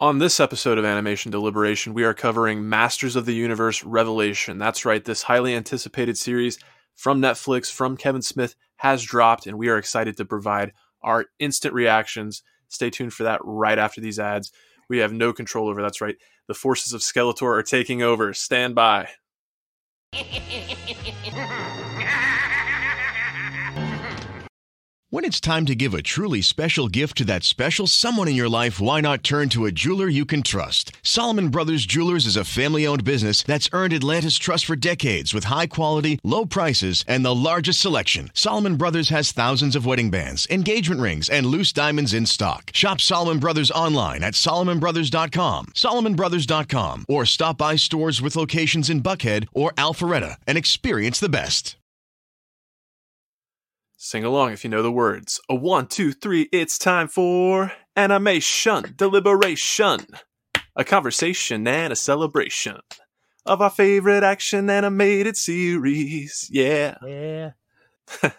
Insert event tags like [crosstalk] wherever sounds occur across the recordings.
On this episode of Animation Deliberation, we are covering Masters of the Universe Revelation. That's right, this highly anticipated series from Netflix, from Kevin Smith, has dropped, and we are excited to provide our instant reactions. Stay tuned for that right after these ads. We have no control over that's right. The forces of Skeletor are taking over. Stand by. [laughs] When it's time to give a truly special gift to that special someone in your life, why not turn to a jeweler you can trust? Solomon Brothers Jewelers is a family owned business that's earned Atlanta's trust for decades with high quality, low prices, and the largest selection. Solomon Brothers has thousands of wedding bands, engagement rings, and loose diamonds in stock. Shop Solomon Brothers online at SolomonBrothers.com, SolomonBrothers.com, or stop by stores with locations in Buckhead or Alpharetta and experience the best. Sing along if you know the words. A one, two, three, it's time for animation, deliberation, a conversation and a celebration of our favorite action animated series. Yeah. [laughs] Yeah.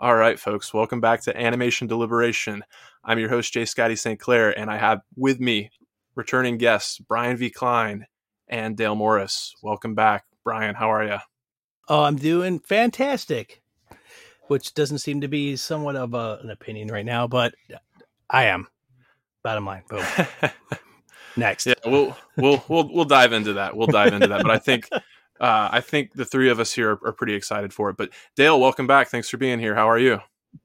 All right, folks, welcome back to Animation Deliberation. I'm your host, Jay Scotty St. Clair, and I have with me returning guests, Brian V. Klein and Dale Morris. Welcome back. Brian, how are you? Oh, I'm doing fantastic. Which doesn't seem to be somewhat of a, an opinion right now, but I am. Bottom line. Boom. [laughs] Next. Yeah, we'll we'll we'll we'll dive into that. We'll dive into that. But I think [laughs] uh, I think the three of us here are, are pretty excited for it. But Dale, welcome back. Thanks for being here. How are you?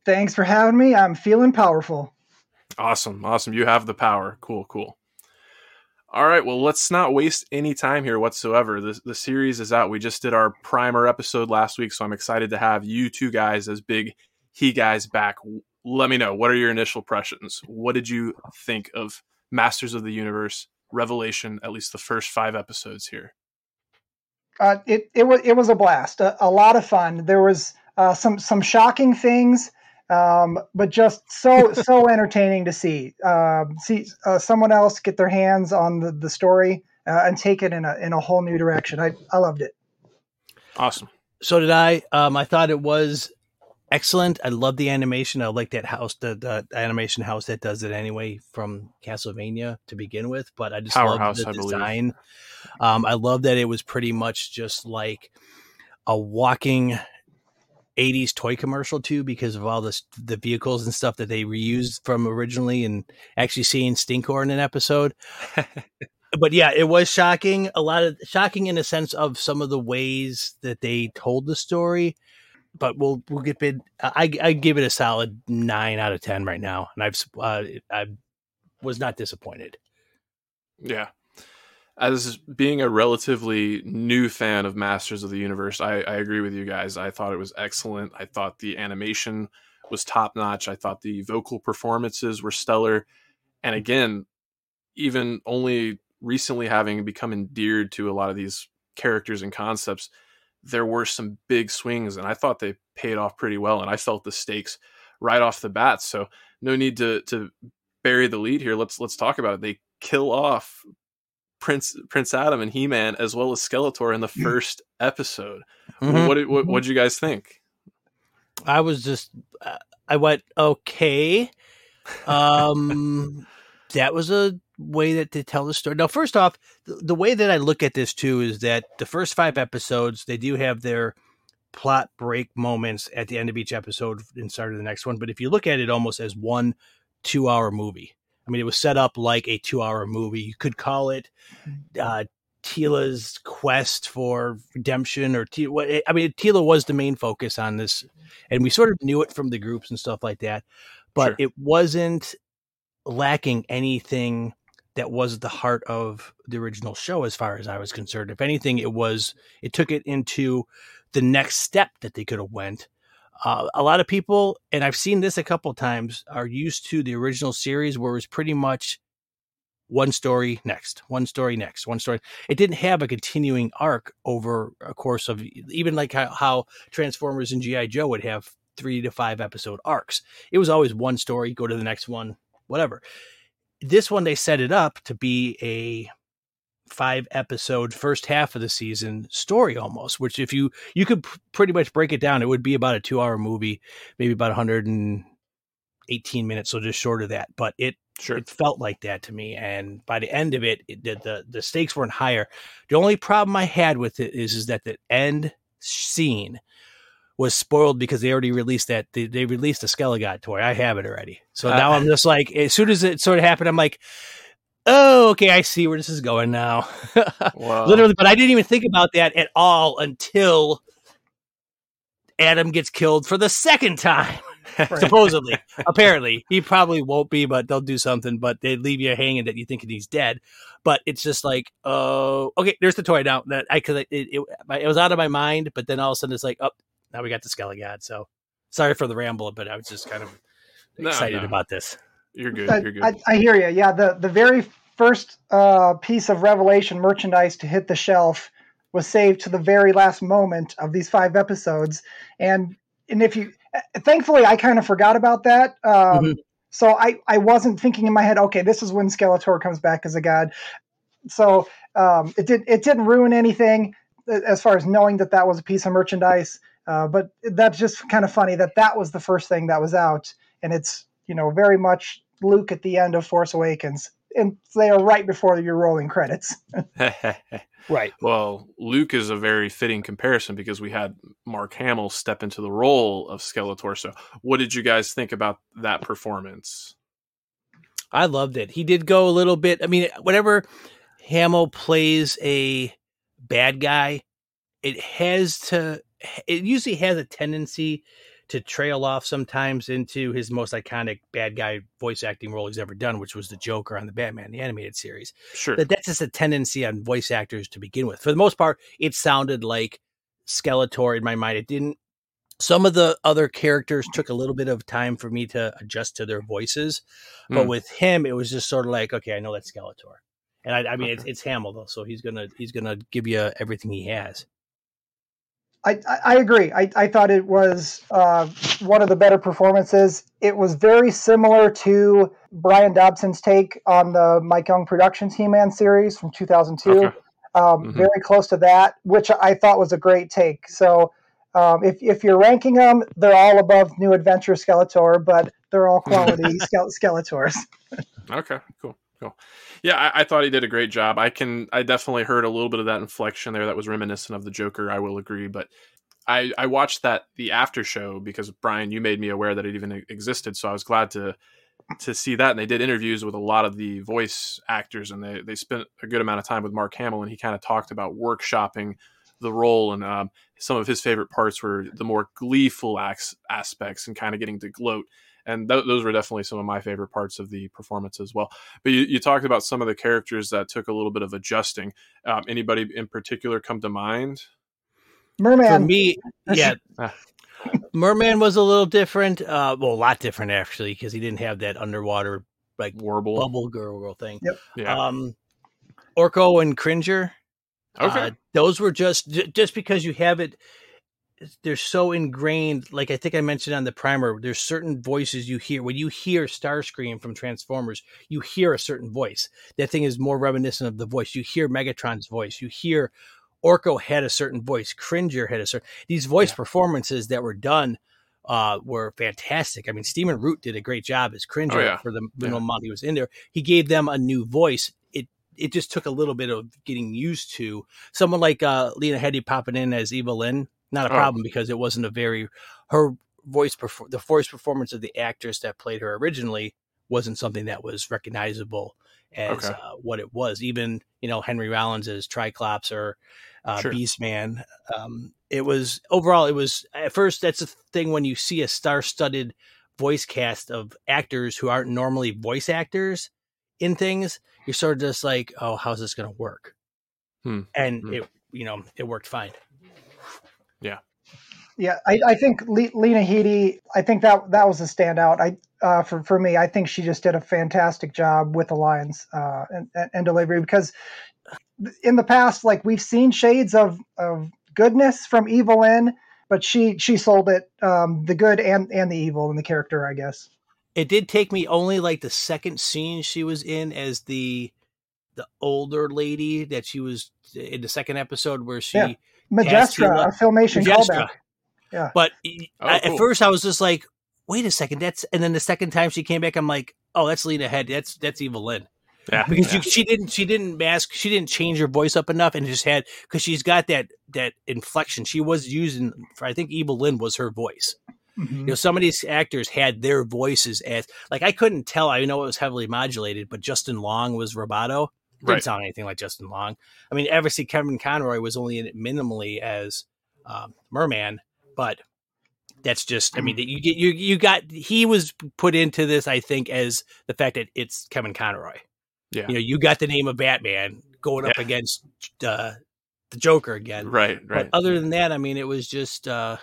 Thanks for having me. I'm feeling powerful. Awesome, awesome. You have the power. Cool, cool. All right, well, let's not waste any time here whatsoever. The, the series is out. We just did our primer episode last week, so I'm excited to have you two guys as big he guys back. Let me know. What are your initial impressions? What did you think of Masters of the Universe Revelation, at least the first five episodes here? Uh, it, it, was, it was a blast, a, a lot of fun. There was uh, some, some shocking things um, but just so so [laughs] entertaining to see uh, see uh, someone else get their hands on the, the story uh, and take it in a in a whole new direction. I I loved it. Awesome. So did I. Um, I thought it was excellent. I love the animation. I like that house, the, the animation house that does it anyway from Castlevania to begin with. But I just love the design. Um, I love that it was pretty much just like a walking 80s toy commercial too because of all this the vehicles and stuff that they reused from originally and actually seeing Stinkor in an episode. [laughs] but yeah, it was shocking. A lot of shocking in a sense of some of the ways that they told the story. But we'll we'll get it. I I give it a solid nine out of ten right now, and I've uh, I was not disappointed. Yeah, as being a relatively new fan of Masters of the Universe, I, I, agree with you guys. I thought it was excellent. I thought the animation was top notch. I thought the vocal performances were stellar. And again, even only recently having become endeared to a lot of these characters and concepts, there were some big swings, and I thought they paid off pretty well. And I felt the stakes right off the bat. So no need to to bury the lead here. Let's let's talk about it. They kill off Prince Prince Adam and He Man as well as Skeletor in the mm. first episode. Mm-hmm. What what what did you guys think? I was just uh, I went okay. Um, [laughs] that was a way that to tell the story. Now, first off, the, the way that I look at this too is that the first five episodes they do have their plot break moments at the end of each episode and start of the next one. But if you look at it almost as one two hour movie, I mean, it was set up like a two hour movie. You could call it uh, Teela's quest for redemption, or T- I mean, Teela was the main focus on this, and we sort of knew it from the groups and stuff like that. But sure. it wasn't lacking anything that was the heart of the original show, as far as I was concerned. If anything, it was it took it into the next step that they could have went uh, a lot of people, and I've seen this a couple times, are used to the original series where it's pretty much one story next, one story next, one story. It didn't have a continuing arc over a course of even like how, how Transformers and GI Joe would have three to five episode arcs. It was always one story, go to the next one, whatever. This one they set it up to be a five episode first half of the season story almost which if you you could pr- pretty much break it down it would be about a two hour movie maybe about 118 minutes, so just short of that. But it Sure. it felt like that to me, and by the end of it, it did the the stakes weren't higher. The only problem I had with it is is that the end scene was spoiled because they already released that they, they released a Skelegod toy. I have it already, so Uh, now I'm just like as soon as it sort of happened, I'm like. Oh, okay. I see where this is going now. [laughs] Well, Literally, but I didn't even think about that at all until Adam gets killed for the second time. [laughs] Supposedly, [laughs] apparently, he probably won't be, but they'll do something. But they leave you hanging that you think he's dead. But it's just like, oh, okay. There's the toy now that I because it, it it was out of my mind. But then all of a sudden, it's like, oh, now we got the Skelegod. So sorry for the ramble, but I was just kind of No, excited no. about this. You're good. I, You're good. I, I hear you. Yeah, the the very first uh, piece of Revelation merchandise to hit the shelf was saved to the very last moment of these five episodes, and and if you, thankfully, I kind of forgot about that. Um, Mhm. So I I wasn't thinking in my head, okay, this is when Skeletor comes back as a god. So um, it did it didn't ruin anything uh, as far as knowing that that was a piece of merchandise. Uh, but that's just kind of funny that that was the first thing that was out, and it's you know very much Luke at the end of Force Awakens, and they are right before your rolling credits. [laughs] Right. well, Luke is a very fitting comparison because we had Mark Hamill step into the role of Skeletor. So, what did you guys think about that performance? I loved it. He did go a little bit. I mean, whenever Hamill plays a bad guy, it has to. It usually has a tendency to trail off sometimes into his most iconic bad guy voice acting role he's ever done, which was the Joker on the Batman the animated series. Sure. That that's just a tendency on voice actors to begin with. For the most part, it sounded like Skeletor in my mind. It didn't. Some of the other characters took a little bit of time for me to adjust to their voices, but Hmm. with him, it was just sort of like, okay, I know that's Skeletor, and I, I mean, it's, it's Hamill though, so he's gonna he's gonna give you everything he has. I, I, agree. I, I thought it was uh, one of the better performances. It was very similar to Brian Dobson's take on the Mike Young Productions He Man series from 2002. Okay. Um, Mhm. Very close to that, which I thought was a great take. So um, if, if you're ranking them, they're all above New Adventure Skeletor, but they're all quality [laughs] Skeletors. Okay, cool, cool. Yeah, I, I thought he did a great job. I can, I definitely heard a little bit of that inflection there that was reminiscent of the Joker. I will agree, but I, I watched that the after show because Brian, you made me aware that it even existed, so I was glad to to see that. And they did interviews with a lot of the voice actors, and they they spent a good amount of time with Mark Hamill, and he kind of talked about workshopping the role and um, some of his favorite parts were the more gleeful acts, aspects and kind of getting to gloat and th- those were definitely some of my favorite parts of the performance as well. But you, you talked about some of the characters that took a little bit of adjusting. Um, anybody in particular come to mind? Merman. For Merman, me, yeah, [laughs] Ah. Merman was a little different. Uh, well, a lot different actually, because he didn't have that underwater like Warble. bubble girl thing. Yeah. Um, Orko and Cringer. okay. Uh, those were just j- just because you have it. They're so ingrained. Like I think I mentioned on the primer, there's certain voices you hear when you hear Starscream from Transformers. You hear a certain voice. That thing is more reminiscent of the voice. You hear Megatron's voice. You hear Orko had a certain voice. Cringer had a certain. These voice performances that were done uh, were fantastic. I mean, Stephen Root did a great job as Cringer Oh, yeah. for the minimal amount he was in there. He gave them a new voice. It it just took a little bit of getting used to. Someone like uh, Lena Headey popping in as Evil Lynn, not a Oh. problem because it wasn't a very her voice perfor- the voice performance of the actress that played her originally wasn't something that was recognizable as Okay. uh, what it was. Even you know Henry Rollins as Triclops or uh, Sure. Beastman. Um, it was overall. It was at first. That's the thing when you see a star-studded voice cast of actors who aren't normally voice actors in things. You're sort of just like, oh, how's this going to work? Hmm. And Hmm. it, you know, it worked fine. Yeah, Yeah, I, I think Le- Lena Headey. I think that that was a standout. I uh, for for me, I think she just did a fantastic job with the lines uh, and, and, and delivery because in the past, like we've seen shades of of goodness from Evil Lynn, but she she sold it um, the good and and the evil in the character, I guess. It did take me only like the second scene she was in as the the older lady that she was in the second episode where she Yeah. Majestra, a filmation Majestra. callback. Yeah. But Oh, I- cool. at first, I was just like, wait a second, that's and then the second time she came back, I'm like, oh, that's Lena Headey. That's that's Evil Lynn. Yeah, because yeah. She, she didn't she didn't mask she didn't change her voice up enough and just had because she's got that that inflection she was using for I think Evil Lynn was her voice. Mm-hmm. You know, some of these actors had their voices as like I couldn't tell. I know it was heavily modulated, but Justin Long was Roboto. Didn't Right. sound anything like Justin Long. I mean, obviously Kevin Conroy was only in it minimally as um, Merman, but that's just. I mean, you get you you got he was put into this. I think as the fact that it's Kevin Conroy. Yeah. You know, you got the name of Batman going up against uh, the Joker again. right, right. But other than that, I mean, it was just uh,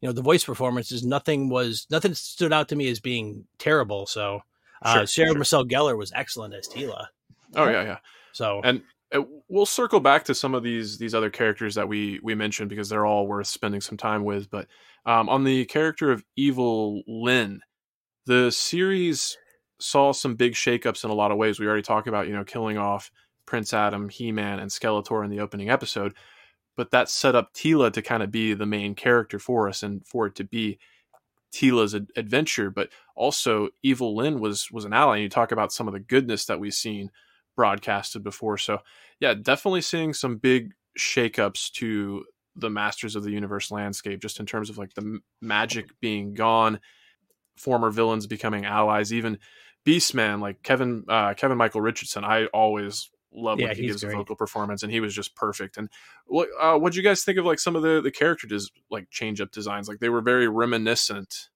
you know the voice performances. Nothing was nothing stood out to me as being terrible. So uh, Sure, Sarah sure. Michelle Gellar was excellent as Teela. Oh yeah, yeah. So And uh, we'll circle back to some of these these other characters that we we mentioned because they're all worth spending some time with. But um, on the character of Evil Lynn, the series saw some big shakeups in a lot of ways. We already talked about you know killing off Prince Adam, He Man, and Skeletor in the opening episode, but that set up Teela to kind of be the main character for us and for it to be Teela's ad- adventure. But also, Evil Lynn was was an ally. And you talk about some of the goodness that we've seen broadcasted before. So yeah, definitely seeing some big shakeups to the Masters of the Universe landscape, just in terms of like the magic being gone, former villains becoming allies, even Beastman, like Kevin uh, Kevin Michael Richardson. I always love Yeah, when he gives a vocal performance, and he was just perfect. And what uh, what you guys think of like some of the the character des- like change up designs? Like they were very reminiscent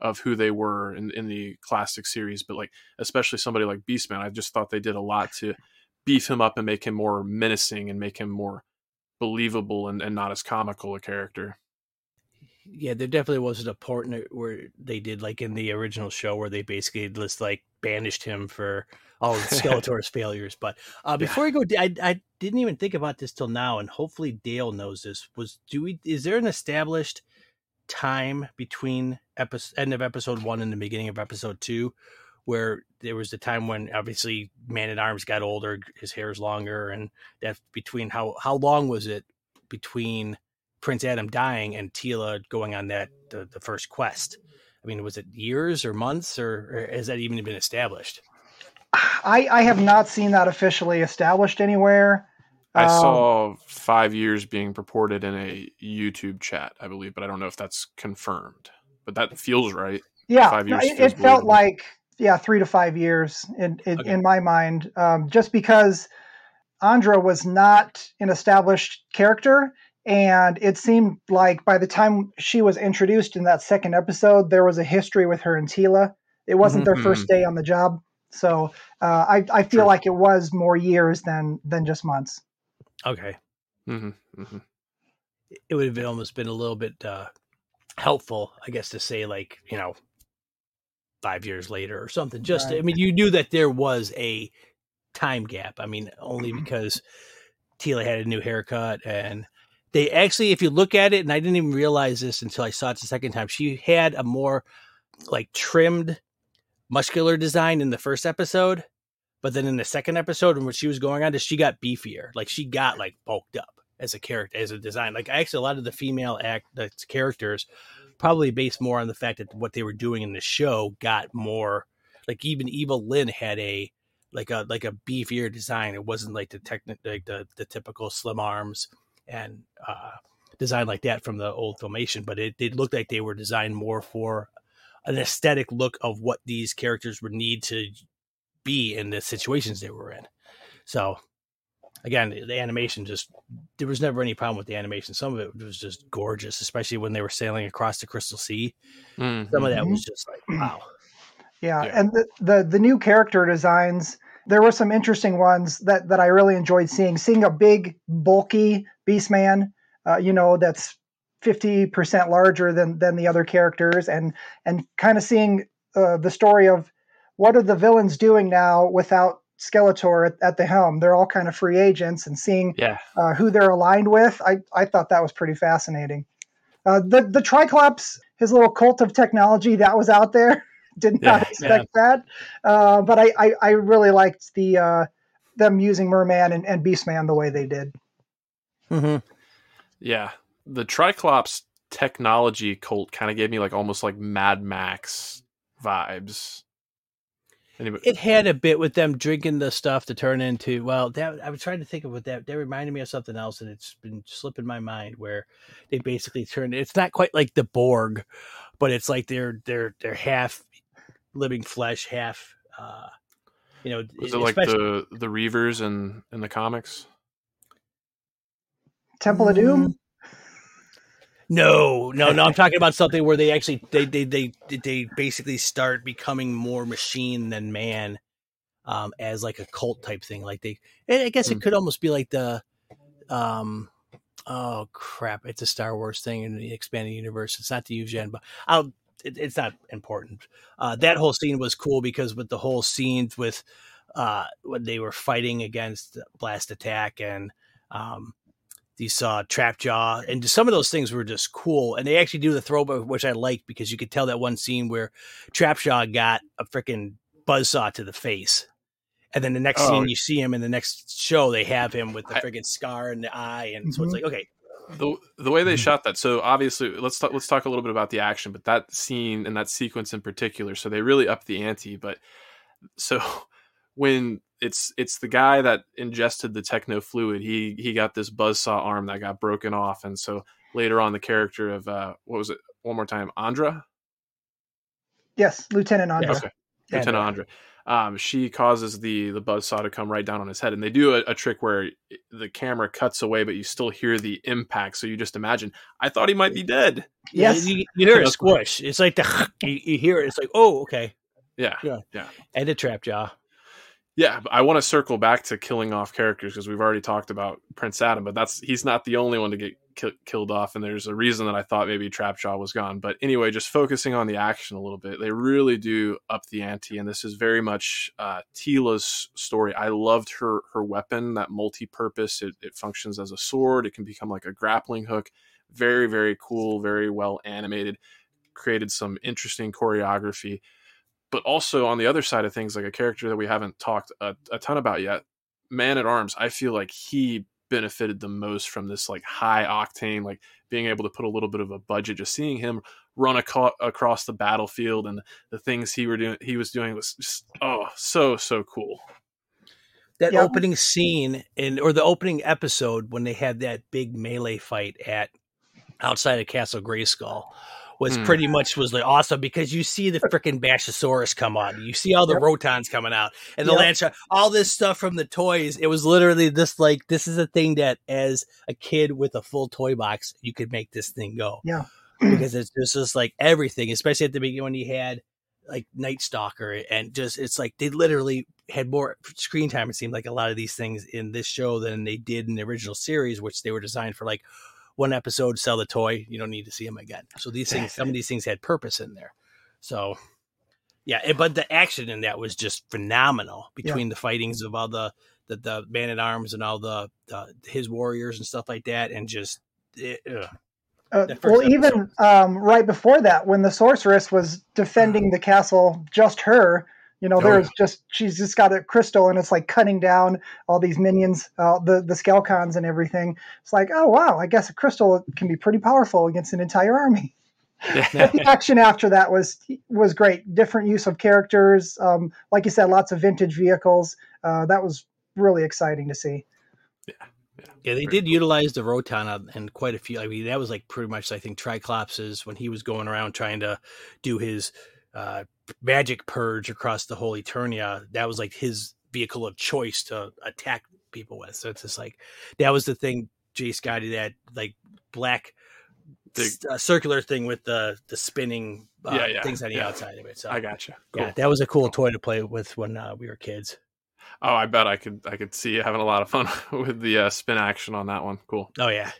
of who they were in, in the classic series, but like especially somebody like Beastman, I just thought they did a lot to beef him up and make him more menacing and make him more believable and, and not as comical a character. yeah, there definitely wasn't a part in it where they did like in the original show where they basically just like banished him for all [laughs] Skeletor's failures. But uh, before I go, I I didn't even think about this till now, and hopefully Dale knows this. Was do we? Is there an established time between episode end of episode one and the beginning of episode two? Where there was the time when obviously Man at Arms got older, his hair is longer, and that between how how long was it between Prince Adam dying and Teela going on that the, the first quest. I mean, was it years or months, or, or has that even been established? I, I have not seen that officially established anywhere. I Um, saw five years being purported in a YouTube chat, I believe, but I don't know if that's confirmed. But that feels right. yeah, five years it, it felt like yeah, three to five years in in, Okay. in my mind, um, just because Andra was not an established character, and it seemed like by the time she was introduced in that second episode, there was a history with her and Teela. It wasn't their first day on the job, so uh, I I feel True. like it was more years than than just months. Okay, hmm hmm it would have almost been a little bit uh, helpful, I guess, to say like you know five years later or something. Just I mean, you knew that there was a time gap. I mean, only because Teela had a new haircut and. They actually, if you look at it, and I didn't even realize this until I saw it the second time, she had a more like trimmed muscular design in the first episode, but then in the second episode, when she was going on, she got beefier. Like she got like bulked up as a character, as a design. Like actually, a lot of the female act the characters probably based more on the fact that what they were doing in the show got more. Like even Evil Lynn had a like a like a beefier design. It wasn't like the techni- like the the typical slim arms and uh design like that from the old filmation, but it, it looked like they were designed more for an aesthetic look of what these characters would need to be in the situations they were in. So again, the animation just there was never any problem with the animation. Some of it was just gorgeous, especially when they were sailing across the Crystal Sea. Some of that was just like [clears throat] wow. Yeah, Yeah. and the, the the new character designs, there were some interesting ones that that I really enjoyed seeing. Seeing a big, bulky Beastman, uh, you know, that's fifty percent larger than than the other characters, and and kind of seeing uh, the story of what are the villains doing now without Skeletor at, at the helm. They're all kind of free agents, and seeing Yeah. uh, who they're aligned with. I, I thought that was pretty fascinating. Uh, the the Triclops, his little cult of technology that was out there. [laughs] Did not Yeah, expect that, uh, but I, I, I really liked the uh, them using Merman and, and Beastman the way they did. Mm-hmm. Yeah. The Triclops technology cult kind of gave me like almost like Mad Max vibes. Anybody? It had a bit with them drinking the stuff to turn into. Well, that I was trying to think of what that. That reminded me of something else, and it's been slipping my mind. Where they basically turn. It's not quite like the Borg, but it's like they're they're they're half living flesh, half. uh You know, is it like the the Reavers in in the comics? Temple of Doom. No, no, no. I'm talking about something where they actually they they they they basically start becoming more machine than man, um, as like a cult type thing. Like they, I guess it hmm. could almost be like the, um, oh crap, it's a Star Wars thing in the expanded universe. It's not the Eugen, but I'll. It, it's not important. Uh, that whole scene was cool because with the whole scenes with, uh, when they were fighting against Blast Attack and, um, you saw Trap Jaw, and some of those things were just cool. And they actually do the throwback, which I liked because you could tell that one scene where Trap Jaw got a freaking buzzsaw to the face. And then the next oh. scene you see him in the next show, they have him with the freaking scar in the eye, and mm-hmm. so it's mm-hmm. like okay. The the way they shot that, so obviously let's talk, let's talk a little bit about the action, but that scene and that sequence in particular, so they really upped the ante. But so [laughs] when it's it's the guy that ingested the techno fluid. He he got this buzzsaw arm that got broken off, and so later on, the character of uh, what was it? One more time, Andra. Yes, Lieutenant Andra. Okay, yeah, Lieutenant Andra. Um, she causes the the buzzsaw to come right down on his head, and they do a, a, trick where the camera cuts away, but you still hear the impact. So you just imagine. I thought he might be dead. Yes, you, you hear a [laughs] squish. It's like the [laughs] you, you hear it. It's like oh okay. Yeah, yeah, yeah. And the trap jaw. Yeah, I want to circle back to killing off characters because we've already talked about Prince Adam, but that's he's not the only one to get ki- killed off, and there's a reason that I thought maybe Trapjaw was gone. But anyway, just focusing on the action a little bit, they really do up the ante, and this is very much uh, Teela's story. I loved her her weapon, that multi-purpose. It, it functions as a sword. It can become like a grappling hook. Very very cool, very well animated. Created some interesting choreography but also on the other side of things, like a character that we haven't talked a, a ton about yet, Man at Arms. I feel like he benefited the most from this like high octane, like being able to put a little bit of a budget. Just seeing him run aco- across the battlefield and the things he were doing, he was doing was just oh so so cool. That yep. opening scene in or the opening episode when they had that big melee fight at outside of Castle Grayskull was mm. pretty much was like awesome because you see the freaking Bashasaurus come on, you see all the yep. Rotons coming out, and the yep. Lancer, all this stuff from the toys. It was literally this like this is a thing that as a kid with a full toy box, you could make this thing go. Yeah, because it's just, just like everything, especially at the beginning when you had like Night Stalker and just it's like they literally had more screen time. It seemed like a lot of these things in this show than they did in the original series, which they were designed for like one episode, sell the toy. You don't need to see them again. So these things, some of these things had purpose in there. So yeah, it, but the action in that was just phenomenal between yeah. the fightings of all the, the, the man at arms and all the, the, his warriors and stuff like that. And just, it, uh, well, episode. even um, right before that, when the sorceress was defending the castle, just her, you know, oh, there's yeah. just she's just got a crystal and it's like cutting down all these minions, uh, the the Skelcons and everything. It's like, oh wow, I guess a crystal can be pretty powerful against an entire army. [laughs] the action after that was was great. Different use of characters, um, like you said, lots of vintage vehicles. Uh, that was really exciting to see. Yeah. Yeah, yeah they did cool. utilize the Roton and quite a few. I mean, that was like pretty much, I think, Triclops's when he was going around trying to do his uh, magic purge across the whole Eternia, that was like his vehicle of choice to attack people with. So it's just like that was the thing Jay Scotty that like black uh, circular thing with the the spinning uh, yeah, yeah, things on the yeah. outside of it. So I gotcha. Cool. Yeah, that was a cool toy to play with when uh, we were kids. Oh, I bet I could I could see you having a lot of fun [laughs] with the uh, spin action on that one. Cool. Oh yeah.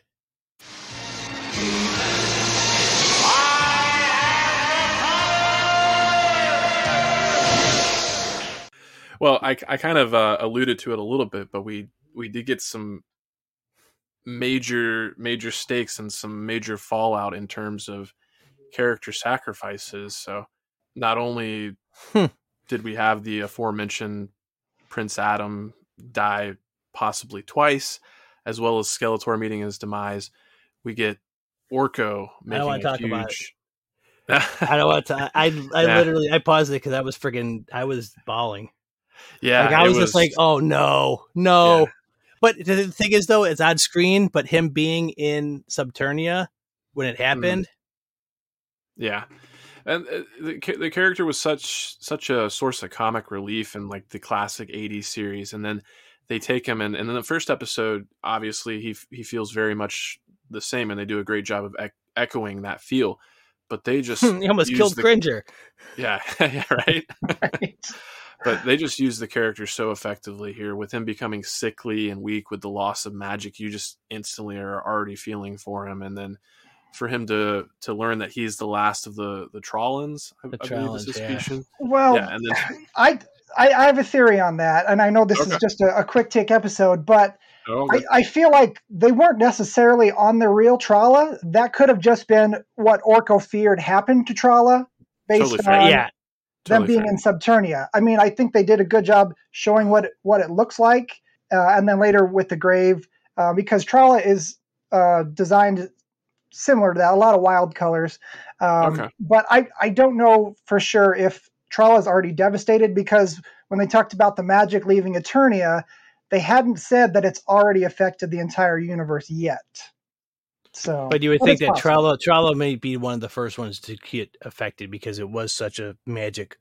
Well, I, I kind of uh, alluded to it a little bit, but we we did get some major major stakes and some major fallout in terms of character sacrifices. So not only hmm. did we have the aforementioned Prince Adam die possibly twice, as well as Skeletor meeting his demise, we get Orko I don't want a to talk about it. [laughs] I don't want to. I I Yeah. literally I paused it because I was freaking I was bawling. Yeah, like I it was, just like, oh no, no. Yeah. But the thing is, though, it's on screen. But him being in Subternia when Mm-hmm. it happened, Yeah, and uh, the the character was such such a source of comic relief in like the classic '80s series, and then they take him and and in the first episode, obviously he he feels very much the same, and they do a great job of ec- echoing that feel. But they just [laughs] he almost killed the- Cringer. Yeah, [laughs] yeah, right. [laughs] Right. But they just use the character so effectively here with him becoming sickly and weak with the loss of magic you just instantly are already feeling for him and then for him to to learn that he's the last of the the Trollans, I, The I believe is yeah. species. Well, Yeah, and then [sighs] I, I I have a theory on that, and I know this Okay. is just a, a quick take episode, but oh, I, I feel like they weren't necessarily on the real Trolla. That could have just been what Orko feared happened to Trolla, based Totally on fair. yeah, them being fair. in Subternia. I mean, I think they did a good job showing what it, what it looks like, uh, and then later with the grave, uh, because Trolla is uh, designed similar to that, a lot of wild colors. Um, Okay. But I I don't know for sure if Trolla is already devastated because when they talked about the magic leaving Eternia, they hadn't said that it's already affected the entire universe yet. So, but you would but think that possible. Trolla Trolla may be one of the first ones to get affected because it was such a magic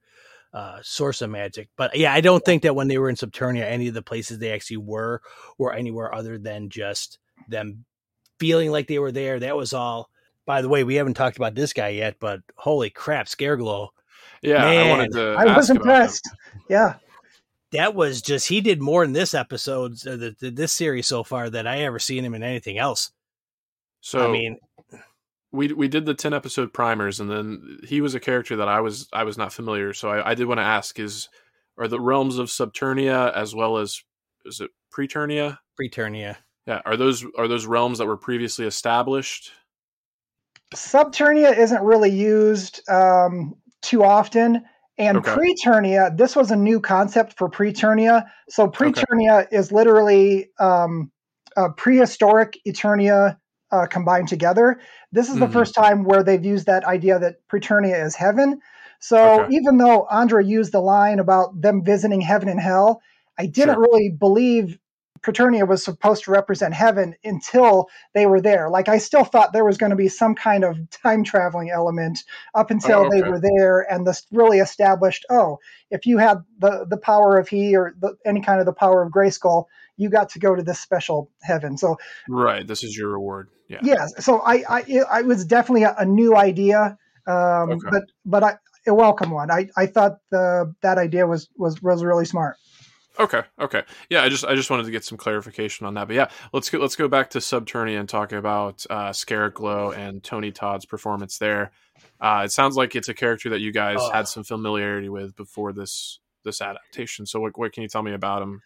uh, source of magic. But yeah, I don't think that when they were in Subternia, any of the places they actually were were anywhere other than just them feeling like they were there. That was all. By the way, we haven't talked about this guy yet, but holy crap, Scareglow. yeah, I wanted to. I was ask about that. impressed. Yeah. That was just he did more in this episode, uh, the, the, this series so far that I ever seen him in anything else. So I mean, we we did the ten episode primers, and then he was a character that I was I was not familiar. So I, I did want to ask: is are the realms of Subternia as well as is it Preternia? Preternia. Yeah, are those are those realms that were previously established? Subternia isn't really used um, too often. And Okay. Preternia, this was a new concept for Preternia. So Preternia is literally um, a prehistoric Eternia uh, combined together. This is the Mhm. first time where they've used that idea that Preternia is heaven. So Okay. even though Andra used the line about them visiting heaven and hell, I didn't Sure. really believe Preternia was supposed to represent heaven until they were there. Like I still thought there was going to be some kind of time traveling element up until Oh, they were there and this really established, oh, if you had the the power of he or the, any kind of the power of Grayskull, you got to go to this special heaven. So Right, this is your reward. Yeah. yes, so I I it, I was definitely a, a new idea, um, Okay. but but I a welcome one. I I thought the that idea was was was really smart. Okay. Okay. Yeah. I just I just wanted to get some clarification on that. But yeah, let's go let's go back to Subternia and talk about uh, Scareglow and Tony Todd's performance there. Uh, it sounds like it's a character that you guys Oh. had some familiarity with before this this adaptation. So what what can you tell me about him?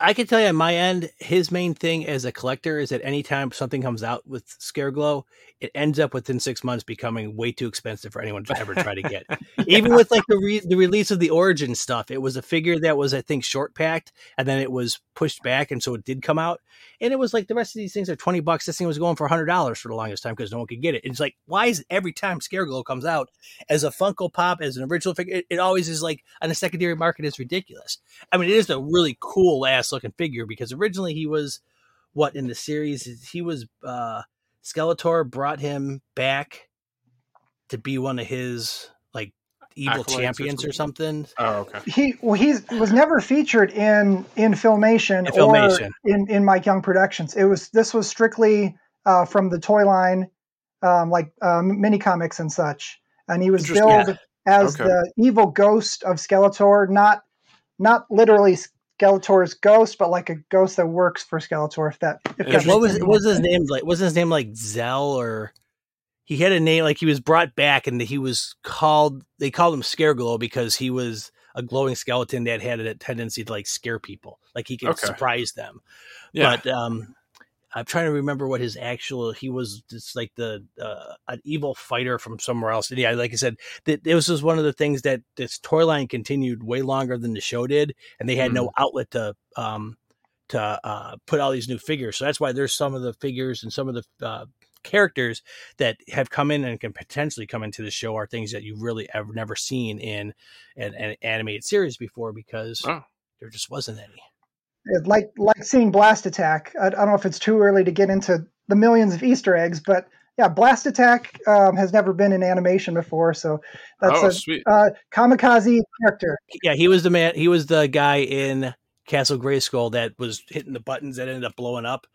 I can tell you on my end, his main thing as a collector is that anytime something comes out with Scareglow, it ends up within six months becoming way too expensive for anyone to ever try to get. [laughs] Even with like the re- the release of the Origin stuff, it was a figure that was I think short packed, and then it was pushed back, and so it did come out, and it was like the rest of these things are twenty bucks. This thing was going for hundred dollars for the longest time because no one could get it. And it's like, why is every time Scareglow comes out as a Funko Pop as an original figure, it, it always is like on the secondary market is ridiculous. I mean, it is a really cool ass looking figure because originally he was what in the series he was uh Skeletor brought him back to be one of his evil Acolytes champions or something. Oh, okay. He well, he's was never featured in in filmation, In Filmation. or in in Mike Young Productions. It was this was strictly uh, from the toy line, um, like um, mini comics and such. And he was Interesting. billed as Okay. the evil ghost of Skeletor, not not literally Skeletor's ghost, but like a ghost that works for Skeletor. If that, if Yeah, what was any what was his name like? Was his name like Zell or he had a name like he was brought back and he was called they called him Scareglow because he was a glowing skeleton that had a tendency to like scare people, like he could Okay. surprise them. Yeah. But um, I'm trying to remember what his actual. He was just like the uh, an evil fighter from somewhere else. And yeah, like I said, th- this was one of the things that this toy line continued way longer than the show did, and they had no outlet to um to uh, put all these new figures. So that's why there's some of the figures and some of the uh, characters that have come in and can potentially come into the show are things that you've really ever never seen in an, an animated series before because Oh. there just wasn't any. Like like seeing Blast Attack. I, I don't know if it's too early to get into the millions of Easter eggs, but yeah, Blast Attack um, has never been in animation before, so that's oh, a sweet. uh, kamikaze character. Yeah, he was the man. He was the guy in Castle Grayskull that was hitting the buttons that ended up blowing up.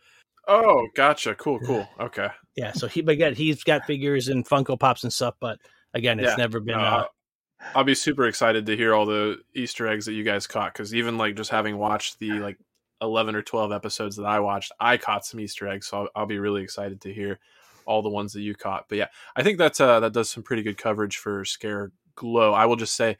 Oh, gotcha. Cool, cool. Okay. Yeah, so he, but again, he's got figures and Funko Pops and stuff, but again, it's Yeah. never been. Uh, Uh, I'll be super excited to hear all the Easter eggs that you guys caught because even like just having watched the like eleven or twelve episodes that I watched, I caught some Easter eggs. So I'll, I'll be really excited to hear all the ones that you caught. But yeah, I think that's uh, that does some pretty good coverage for Scare Glow. I will just say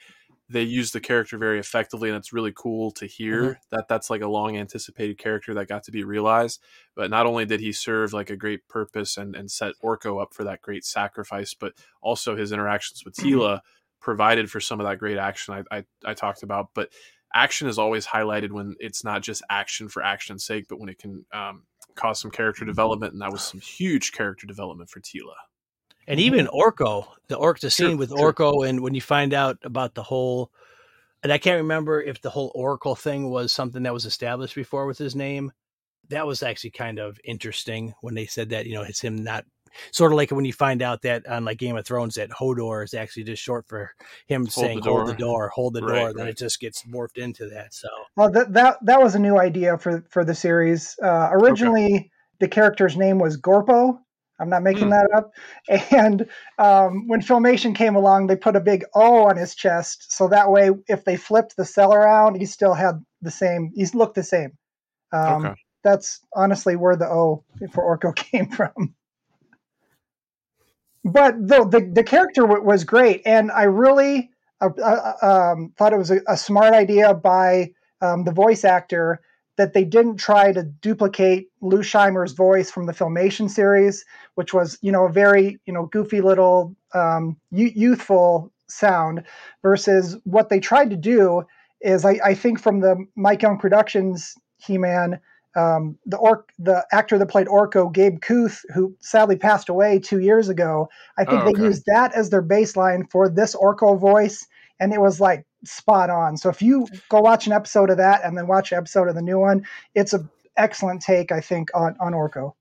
they use the character very effectively, and it's really cool to hear mm-hmm. that that's like a long anticipated character that got to be realized. But not only did he serve like a great purpose and and set Orko up for that great sacrifice, but also his interactions with mm-hmm. Teela provided for some of that great action I, I, I talked about. But action is always highlighted when it's not just action for action's sake, but when it can um, cause some character mm-hmm. development, and that was some huge character development for Teela. And even Orko, the orc, the scene Sure, with sure. Orko, and when you find out about the whole, and I can't remember if the whole Oracle thing was something that was established before with his name. That was actually kind of interesting when they said that. You know, it's him not sort of like when you find out that on like Game of Thrones that Hodor is actually just short for him saying the "hold the door." door, hold the Right, door." Then it just gets morphed into that. So Well, that that that was a new idea for for the series. Uh, originally, the character's name was Gorpo. I'm not making Hmm. that up. [laughs] And um, when Filmation came along, they put a big O on his chest, so that way, if they flipped the cell around, he still had the same. He looked the same. Um, Okay. That's honestly where the O for Orko [laughs] came from. But the the, the character w- was great, and I really uh, uh, um, thought it was a, a smart idea by um, the voice actor that they didn't try to duplicate Lou Scheimer's voice from the Filmation series, which was you know a very you know goofy little um, youthful sound, versus what they tried to do is I, I think from the Mike Young Productions He-Man. Um, the orc, the actor that played Orko, Gabe Khouth, who sadly passed away two years ago. I think Oh, they used that as their baseline for this Orko voice, and it was like spot on. So if you go watch an episode of that and then watch an episode of the new one, it's an excellent take, I think, on on Orko.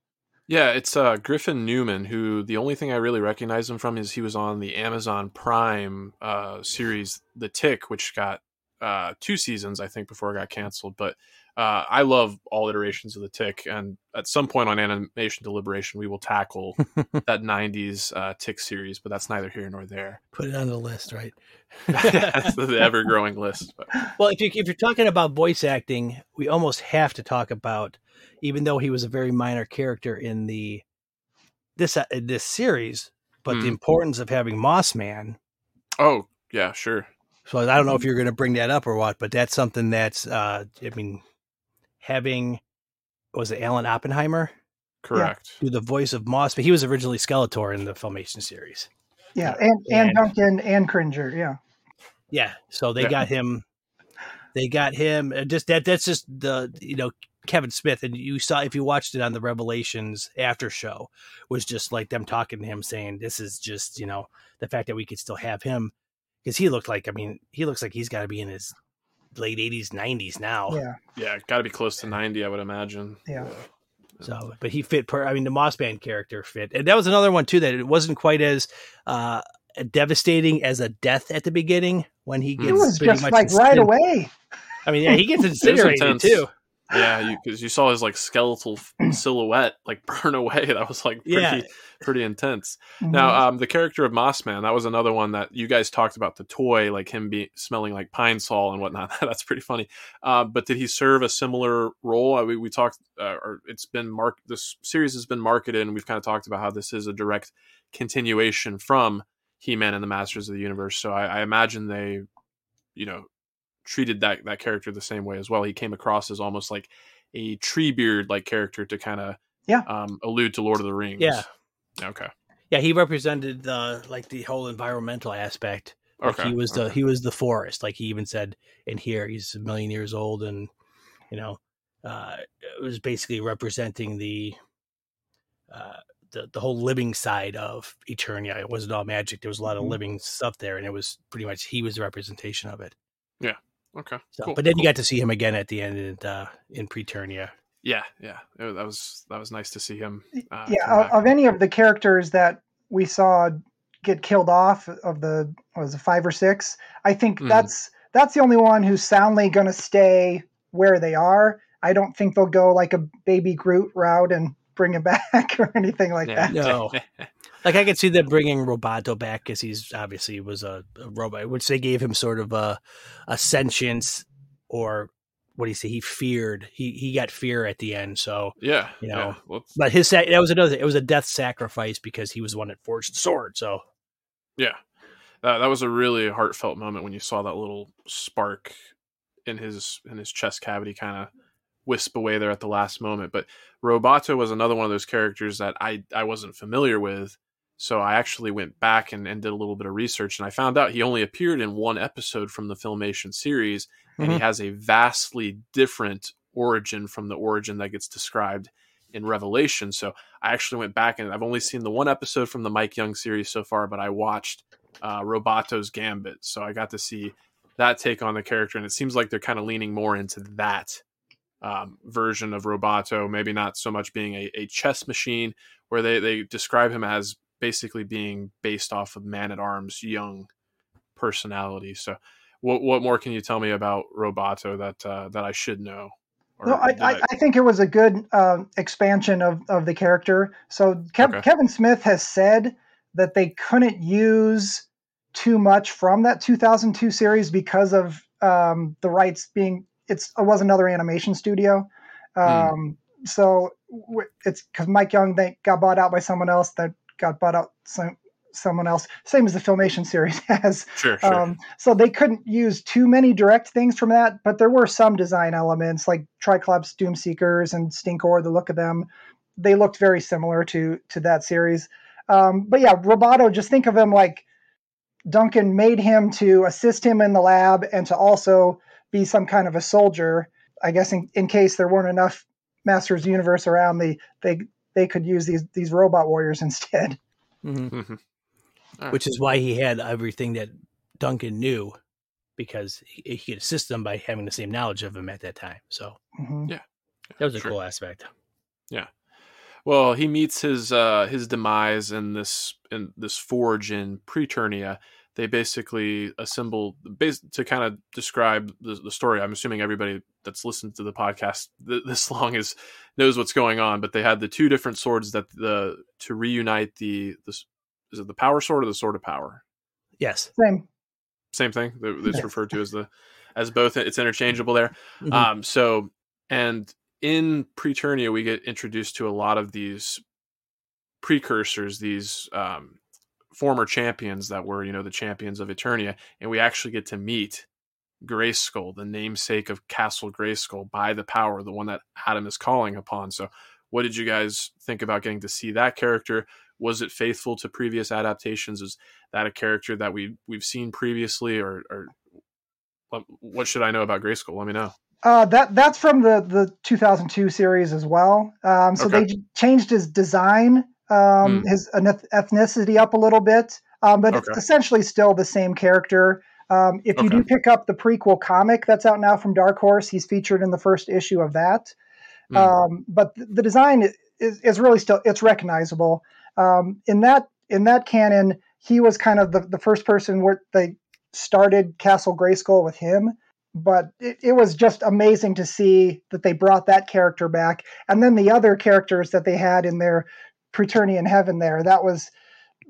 Yeah, it's uh, Griffin Newman, who the only thing I really recognize him from is he was on the Amazon Prime uh, series The Tick, which got uh, two seasons, I think, before it got canceled. But uh, I love all iterations of The Tick, and at some point on Animation Deliberation, we will tackle [laughs] that '90s uh, Tick series. But that's neither here nor there. put it on the list, right? [laughs] That's the ever-growing list. But, [laughs] Well, if you if you're talking about voice acting, we almost have to talk about, even though he was a very minor character in the this uh, this series, but the Hmm. importance of having Moss Man. oh yeah, sure. So I don't know if you're going to bring that up or what, but that's something that's uh, I mean, having was it Alan Oppenheimer Correct. do the voice of Moss, but he was originally Skeletor in the Filmation series. Yeah, and and And- Duncan and Cringer. Yeah, Yeah, so they Yeah. got him. They got him. uh, Just that. That's just the you know Kevin Smith, and you saw if you watched it on the Revelations after show was just like them talking to him, saying this is just you know the fact that we could still have him because he looked like I mean he looks like he's got to be in his late eighties, nineties now. yeah, Yeah, got to be close to ninety, I would imagine. yeah. So, but he fit. Per, I mean, the Moss Man character fit, and that was another one too that it wasn't quite as uh devastating as a death at the beginning when he gets It was pretty just much like right away. I mean, yeah, he gets [laughs] incinerated too. Yeah, because you, saw his like skeletal [clears throat] silhouette like [laughs] burn away. That was like pretty Yeah. pretty intense. Mhm. Now, um, the character of Mossman, that was another one that you guys talked about the toy, like him be smelling like pine sol and whatnot. [laughs] That's pretty funny. Uh, but did he serve a similar role? Uh, we, we talked, uh, or it's been marked. This series has been marketed, and we've kind of talked about how this is a direct continuation from He-Man and the Masters of the Universe. So I, I imagine they, you know, treated that that character the same way as well. He came across as almost like a tree beard like character to kind of Yeah. um, allude to Lord of the Rings. Yeah. Okay. Yeah, he represented the like the whole environmental aspect. Like Okay. he was the okay. he was the forest. Like he even said in here, he's a million years old, and you know, uh, it was basically representing the uh, the, the whole living side of Eternia. It wasn't all magic. There was a lot of Mhm. living stuff there, and it was pretty much he was the representation of it. Okay. So, cool, but then cool. you got to see him again at the end in, uh, in Preternia. Yeah, yeah. It- that was that was nice to see him. Uh, yeah, of, of any of the characters that we saw get killed off of the what was it five or six, I think Mhm. that's that's the only one who's soundly going to stay where they are. I don't think they'll go like a baby Groot route and bring him [laughs] back or anything like Yeah. that. No. [laughs] Like I could see them bringing Roboto back because he's obviously was a, a robot, which they gave him sort of a, a sentience or what do you say? He feared. He he got fear at the end. So, yeah, You know, yeah. But his that was another. It was a death sacrifice because he was the one that forged the sword. So Yeah, that that was a really heartfelt moment when you saw that little spark in his in his chest cavity kind of wisp away there at the last moment. But Roboto was another one of those characters that I I wasn't familiar with, so I actually went back and, and did a little bit of research, and I found out he only appeared in one episode from the Filmation series, and he has a vastly different origin from the origin that gets described in Revelation. So I actually went back and I've only seen the one episode from the Mike Young series so far, but I watched uh, Roboto's Gambit, so I got to see that take on the character, and it seems like they're kind of leaning more into that um, version of Roboto. Maybe not so much being a, a chess machine, where they they describe him as basically being based off of Man at Arms Young personality. So, what what more can you tell me about Roboto that uh, that I should know? No, I, I, I think it was a good um, expansion of, of the character. So Kev, Okay. Kevin Smith has said that they couldn't use too much from that 2002 series because of um, the rights being it's it was another animation studio. Um, So it's because Mike Young they got bought out by someone else that got bought out some, someone else, same as the Filmation series [laughs] has. sure, sure. Um, so they couldn't use too many direct things from that, but there were some design elements like Triclops Doomseekers and Stinkor. The look of them, they looked very similar to to that series. Um, but yeah, Roboto, just think of him like Duncan made him to assist him in the lab and to also be some kind of a soldier. I guess in, in case there weren't enough Masters Universe around, they they they could use these these robot warriors [laughs] instead. mhm. Mhm. All right. which is why he had everything that Duncan knew because he, he could assist them by having the same knowledge of him at that time. So Mhm. that was a Sure. cool aspect. Yeah. Well, he meets his uh, his demise in this in this forge in Preternia. They basically assemble bas- to kind of describe the, the story. I'm assuming everybody that's listened to the podcast th- [laughs] this long is knows what's going on. But they had the two different swords that the to reunite the this is it the power sword or the sword of power? Yes. Same. Same thing. That- It's Yes. referred to as the as both. It's interchangeable there. Mhm. Um, so, and in Preternia, we get introduced to a lot of these precursors, these um, former champions that were, you know, the champions of Eternia, and we actually get to meet Grayskull, the namesake of Castle Grayskull, by the power, the one that Adam is calling upon. So, what did you guys think about getting to see that character? Was it faithful to previous adaptations? Is that a character that we we've seen previously, or, or what, should I know about Grayskull? Let me know. Uh, that that's from the the 2002 series as well. Um, so Okay. they changed his design, um, Hmm. his eth- ethnicity up a little bit, um, but Okay. it's essentially still the same character. Um, if you Okay. do pick up the prequel comic that's out now from Dark Horse, he's featured in the first issue of that. Um, but th- the design is, is really still it's recognizable. Um, in that in that canon, he was kind of the, the first person where they started Castle Grayskull with him but it, it was just amazing to see that they brought that character back and then the other characters that they had in their preternian heaven there. That was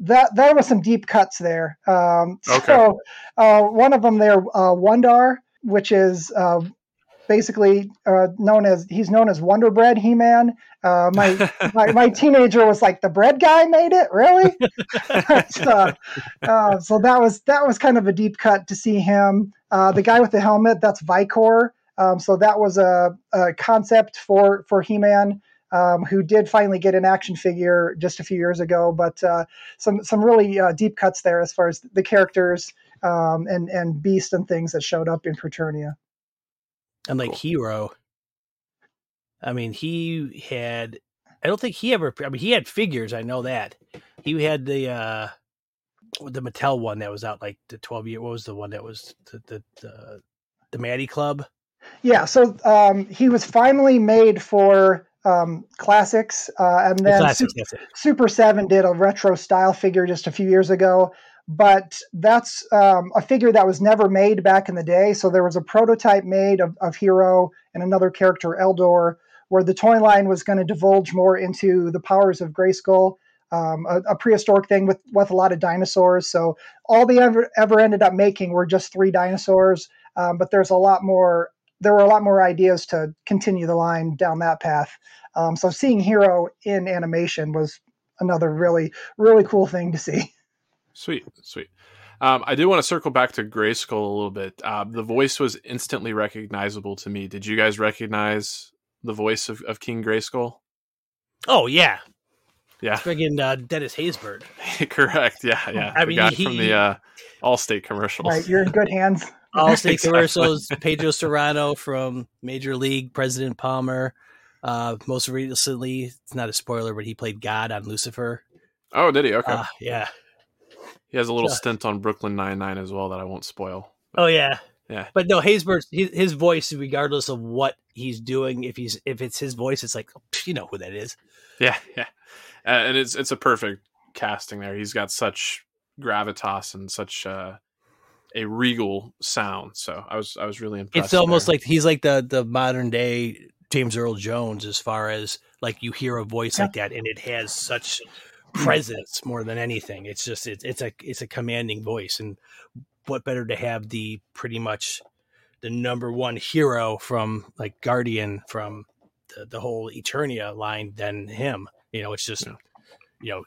that there was some deep cuts there. Um Okay. so uh one of them there uh Wun-Dar which is uh basically uh known as he's known as wonder bread he-man. Uh my [laughs] my, my teenager was like the bread guy made it? Really? [laughs] [laughs] So, uh, so that was that was kind of a deep cut to see him. Uh, the guy with the helmet that's Vikor. Um, so that was a, a concept for for he-man um, who did finally get an action figure just a few years ago but uh, some some really uh, deep cuts there as far as the characters um, and and beast and things that showed up in Preternia And like Cool. Hero, I mean, he had I don't think he ever. I mean, he had figures. I know that he had the uh the Mattel one that was out like the twelve year. What was the one that was the the the, the Matty Club? Yeah, so um, he was finally made for um, classics, uh, and then Classics, Su- that's it. Super Seven did a retro style figure just a few years ago. But that's um, a figure that was never made back in the day. So there was a prototype made of, of Hero and another character, Eldor, where the toy line was going to divulge more into the powers of Grayskull, um, a, a prehistoric thing with, with a lot of dinosaurs. So all they ever ever ended up making were just three dinosaurs. Um, but there's a lot more. There were a lot more ideas to continue the line down that path. Um, so seeing Hero in animation was another really really cool thing to see. [laughs] Sweet, sweet. Um, I did want to circle back to Grayskull a little bit. Uh, the voice was instantly recognizable to me. Did you guys recognize the voice of, of King Grayskull? Oh yeah, Yeah, friggin' uh, Dennis Haysbert. [laughs] correct. Yeah, yeah. I the mean, guy he- from the uh, Allstate commercials. Right, you're in good hands. [laughs] All [laughs] state Exactly. commercials. Pedro Serrano from Major League, President Palmer. Uh, most recently, it's not a spoiler, but he played God on Lucifer. Oh, did he? Okay. Uh, yeah. he has a little yeah. stint on Brooklyn Nine Nine as well that I won't spoil. Oh yeah. Yeah. But no, Haysbert, his, his voice, regardless of what he's doing, if he's if it's his voice, it's like you know who that is. Yeah, yeah. Uh, and it's it's a perfect casting there. He's got such gravitas and such uh, a regal sound. So I was I was really impressed. It's almost there. like he's like the the modern day James Earl Jones as far as like you hear a voice like that and it has such presence more than anything. It's just it's it's a it's a commanding voice and what better to have the pretty much the number one hero from like Guardian from the, the whole Eternia line than him. You know, it's just Yeah. you know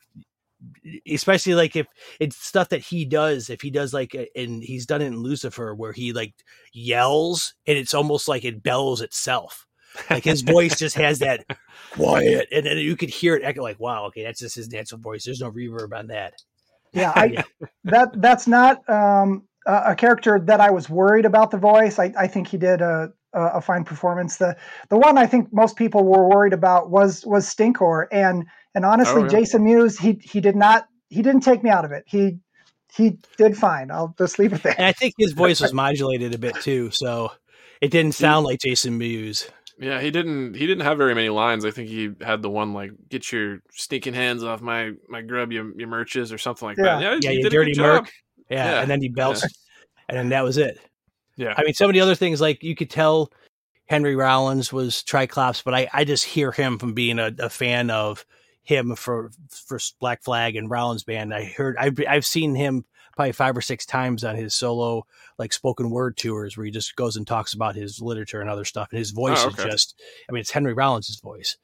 especially like if it's stuff that he does if he does like and he's done it in lucifer where he like yells and it's almost like it bellows itself like his voice just has [laughs] that quiet and then you could hear it echo like wow okay that's just his natural voice there's no reverb on that Yeah, [laughs] I, Yeah. that that's not um, a, a character that I was worried about the voice. I, I think he did a, a, a fine performance. The the one I think most people were worried about was was Stinkor, and and honestly, Oh, yeah. Jason Mewes he he did not he didn't take me out of it. He he did fine. I'll just leave it there. and i think his voice was [laughs] modulated a bit too so it didn't sound like jason mewes Yeah, he didn't. He didn't have very many lines. I think he had the one like "Get your stinking hands off my my grub, you you merches" or something like that. Yeah. Yeah, yeah he you did a dirty good job. merc yeah, Yeah, and then he belts yeah. and then that was it Yeah, I mean, some of the other things, like you could tell Henry Rollins was Triclops, but I, I just hear him from being a, a fan of him for for Black Flag and Rollins band. I heard I've I've seen him probably five or six times on his solo like spoken word tours where he just goes and talks about his literature and other stuff, and his voice Oh, is just I mean, it's Henry Rollins' voice.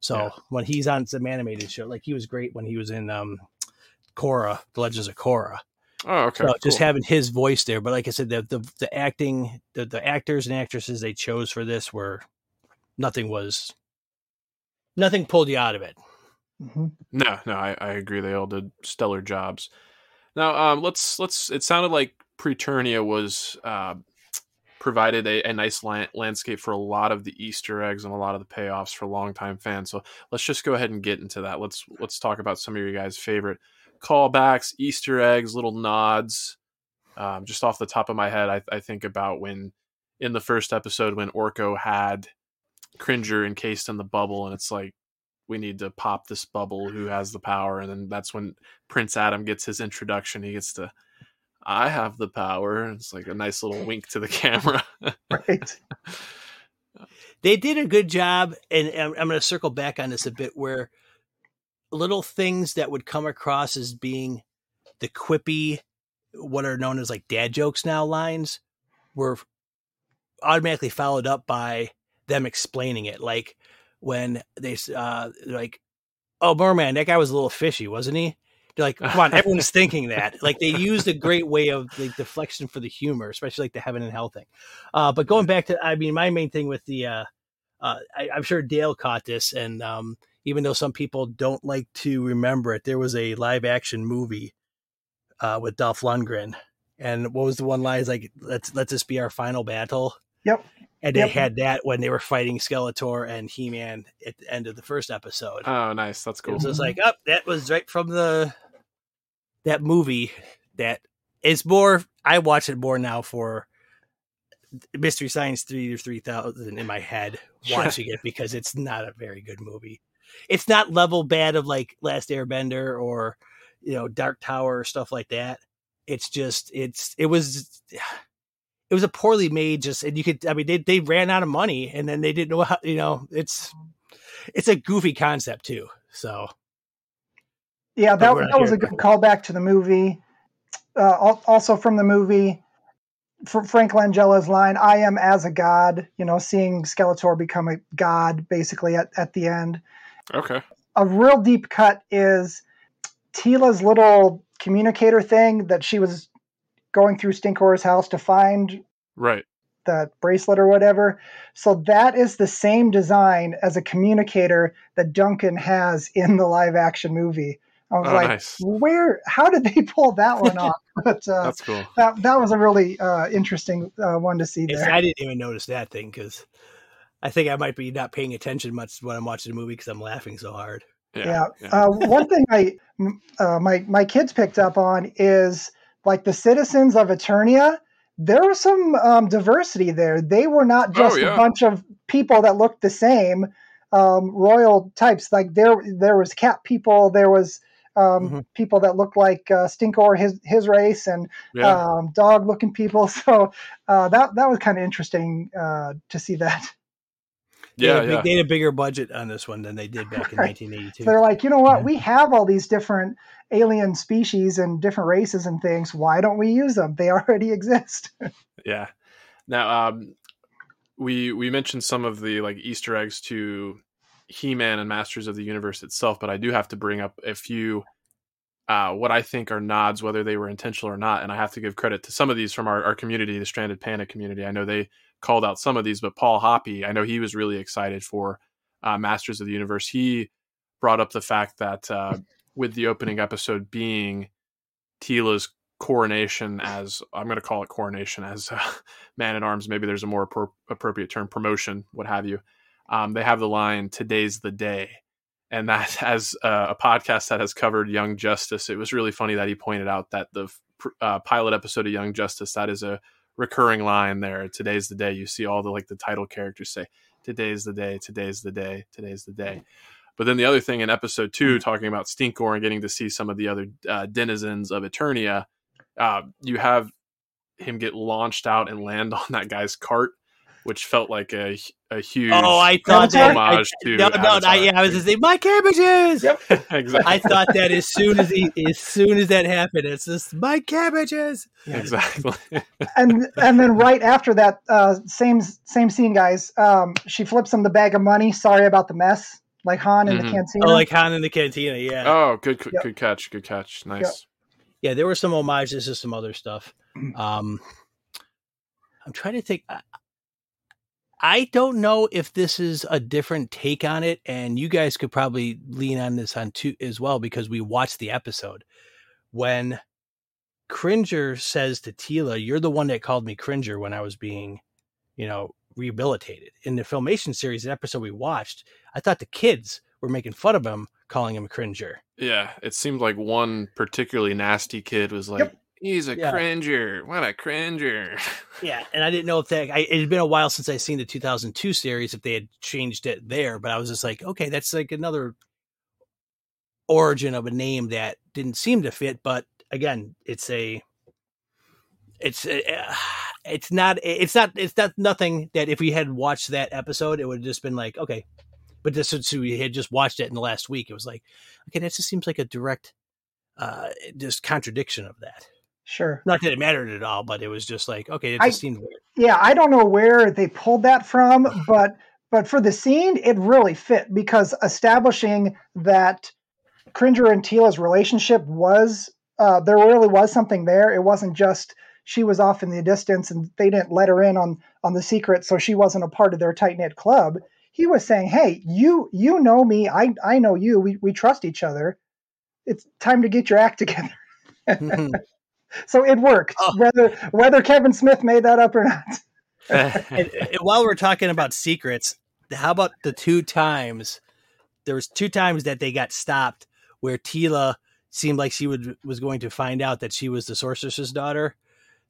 So Yeah. when he's on some animated show, like he was great when he was in um Korra, The Legends of Korra. Oh, okay. So just cool. having his voice there, but like I said, the the, the acting, the, the actors and actresses they chose for this were nothing was nothing pulled you out of it. Mhm. No, no, I, I agree. They all did stellar jobs. Now, um, let's let's. It sounded like Preternia was uh, provided a, a nice la- landscape for a lot of the Easter eggs and a lot of the payoffs for longtime fans. So let's just go ahead and get into that. Let's let's talk about some of your guys' favorite callbacks, Easter eggs, little nods. Um, just off the top of my head, I, I think about when in the first episode when Orko had Cringer encased in the bubble, and it's like we need to pop this bubble who has the power and then that's when prince adam gets his introduction he gets to i have the power and it's like a nice little wink to the [laughs] camera Right. [laughs] They did a good job, and I'm, I'm going to circle back on this a bit, where little things that would come across as being the quippy, what are known as like dad jokes now lines, were automatically followed up by them explaining it, like when they uh like, "Oh, Merman, that guy was a little fishy, wasn't he?" They're like, "Come on, everyone's thinking that." Like they used a great way of like deflection for the humor, especially like the heaven and hell thing. Uh, but going back to, I mean, my main thing with the, uh, uh, I, I'm sure Dale caught this, and um, even though some people don't like to remember it, there was a live action movie uh, with Dolph Lundgren, and what was the one line? Is like, "Let's let this be our final battle." Yep. And they had that when they were fighting Skeletor and He Man at the end of the first episode. Oh, nice. That's It cool. was just like, oh, that was right from the that movie. That is more. I watch it more now for Mystery Science three or three thousand in my head [laughs] watching it because it's not a very good movie. It's not level bad of like Last Airbender or you know Dark Tower or stuff like that. It's just it's it was it was a poorly made just and you could I mean they they ran out of money and then they didn't know how you know it's it's a goofy concept too. So Yeah, that, that was here a for good callback to the movie. Uh, also from the movie, Fr- Frank Langella's line, I am as a god, you know, seeing Skeletor become a god basically at, at the end. Okay. A real deep cut is Teela's little communicator thing that she was going through Stinkor's house to find Right. the bracelet or whatever. So that is the same design as a communicator that Duncan has in the live action movie. I was Oh, like, nice. where? How did they pull that one [laughs] off? [laughs] But uh, That's cool. that that was a really uh, interesting uh, one to see it's. I didn't even notice that thing because I think I might be not paying attention much when I'm watching the movie because I'm laughing so hard. Yeah. Uh, one thing I m- uh, my my kids picked up on is like the citizens of Eternia. There was some um, diversity there. They were not just Oh, yeah. a bunch of people that looked the same, um, royal types. Like there there was cat people. There was um, Mhm. people that looked like uh, Stinkor, his his race, and yeah. um, dog looking people. [laughs] So uh, that that was kind of interesting uh, to see that. They yeah. had a big- Yeah. They had a bigger budget on this one than they did back in [laughs] 1982. They're like, you know what? Yeah. We have all these different alien species and different races and things. Why don't we use them? They [laughs] already exist. Yeah. Now, um, we we mentioned some of the like Easter eggs to He-Man and Masters of the Universe itself, but I do have to bring up a few uh, what I think are nods, whether they were intentional or not. And I have to give credit to some of these from our, our community, the Stranded Panda community. I know they called out some of these, but Paul Hoppy, I know he was really excited for uh, Masters of the Universe. He brought up the fact that uh, with the opening episode being Teela's coronation as I'm going to call it coronation as uh, man at arms. Maybe there's a more appro- appropriate term, promotion, what have you. Um, they have the line "Today's the day," and that [laughs] as uh, a podcast that has covered Young Justice, it was really funny that he pointed out that the uh, pilot episode of Young Justice that is a recurring line there. Today's the day. You see all the like the title characters say, "Today's the day. Today's the day. Today's the day." But then the other thing in episode two, talking about Stinkor and getting to see some of the other uh, denizens of Eternia, uh, you have him get launched out and land [laughs] on that guy's cart, which felt like a a huge oh, I thought that. I, homage to no, no, no, Avatar. yeah, I was just saying, my cabbages. [laughs] [laughs] exactly. I thought that as soon as he, as soon as that happened, it's just my cabbages. exactly. [laughs] and and then right after that, uh, same same scene, guys. Um, she flips him the bag of money. Sorry about the mess, like Han in Mhm. the cantina. Oh, like Han in the cantina, yeah. oh, good, good, Yep. good catch. Good catch. Nice. yeah, there were some homages to some other stuff. Um, I'm trying to think. I, I don't know if this is a different take on it, and you guys could probably lean on this on too as well because we watched the episode when Cringer says to Teela, "You're the one that called me Cringer when I was being, you know, rehabilitated." In the filmation series, the episode we watched, I thought the kids were making fun of him, calling him Cringer. Yeah, it seemed like one particularly nasty kid was like, Yep. "He's a Yeah. cringer. What a cringer." [laughs] Yeah, and I didn't know if that. I, it had been a while since I seen the 2002 series. If they had changed it there, but I was just like, okay, that's like another origin of a name that didn't seem to fit. But again, it's a, it's uh, [sighs] it's not it's not it's not nothing that if we had watched that episode, it would have just been like okay. But this since we had just watched it in the last week, it was like, okay, that just seems like a direct, uh, just contradiction of that. Sure. Not that it mattered at all, but it was just like, okay, it I- seemed weird. Yeah, I don't know where they pulled that from, but but for the scene, it really fit because establishing that Cringer and Teela's relationship was uh, there really was something there. It wasn't just she was off in the distance and they didn't let her in on on the secret, so she wasn't a part of their tight knit club. He was saying, "Hey, you you know me, I I know you. We we trust each other. It's time to get your act together." [laughs] So it worked, Oh. whether whether Kevin Smith made that up or not. [laughs] [laughs] and, and while we're talking about secrets, how about the two times? There was two times that they got stopped where Teela seemed like she would was going to find out that she was the sorceress's daughter.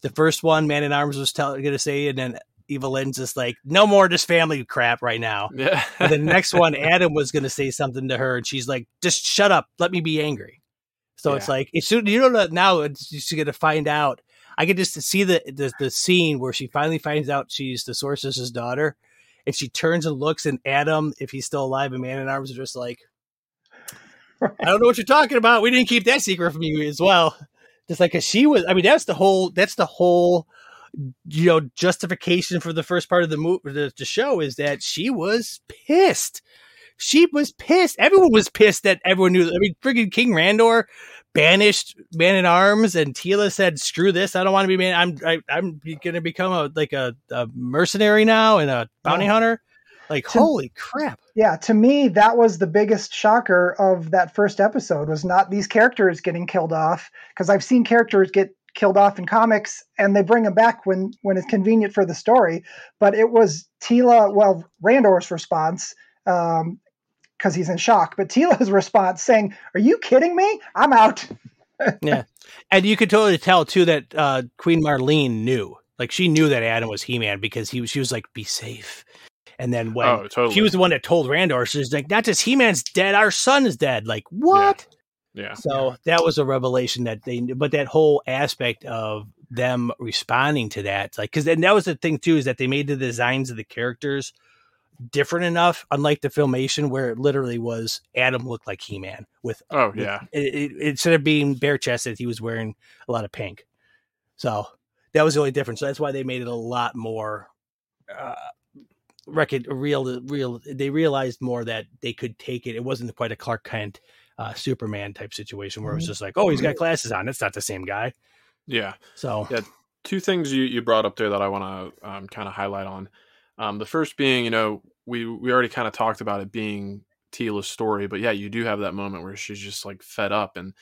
The first one, Man in Arms was going to say, and then Evil-Lyn's just like, no more of this family crap right now. Yeah. and the next one, Adam was going to say something to her, and she's like, just shut up, let me be angry. So it's Yeah. like, it's you know now it's going to find out. I could just see the, the the scene where she finally finds out she's the sorceress's daughter, and she turns and looks, and Adam, if he's still alive, and Man in Arms are just like, I don't know what you're talking about. We didn't keep that secret from you as well. Just like, cause she was, I mean, that's the whole, that's the whole, you know, justification for the first part of the movie, the, the show is that she was pissed. She was pissed. Everyone was pissed that everyone knew. I mean, friggin' King Randor banished Man in Arms, and Teela said, "Screw this! I don't want to be man. I'm I, I'm going to become a like a, a mercenary now and a bounty Yeah. hunter." Like, To- holy crap! Yeah, to me, that was the biggest shocker of that first episode was not these characters getting killed off because I've seen characters get killed off in comics and they bring them back when when it's convenient for the story. But it was Teela, well, Randor's response um, because he's in shock, but Teela's [laughs] response saying, "Are you kidding me? I'm out." [laughs] Yeah, and you could totally tell too that uh, Queen Marlene knew, like she knew that Adam was He Man because he was. She was like, "Be safe." And then when Oh, totally. she was the one that told Randor, she's like, "Not just He Man's dead, our son is dead." Like what? Yeah. So that was a revelation that they, but that whole aspect of them responding to that, like, because then that was the thing too, is that they made the designs of the characters different enough, unlike the filmation where it literally was Adam looked like He Man with Oh with- yeah. it, it, instead of being bare chested, he was wearing a lot of pink. So that was the only difference. So that's why they made it a lot more uh, record real. Real. They realized more that they could take it. It wasn't quite a Clark Kent, uh, Superman type situation where it was Mhm. just like, oh, he's got glasses on. It's not the same guy. Yeah. So Yeah. Two things you, you brought up there that I want to um, kind of highlight on. Um, the first being, you know, we we already kind of talked about it being Teela's story, but yeah, you do have that moment where she's just like fed up, and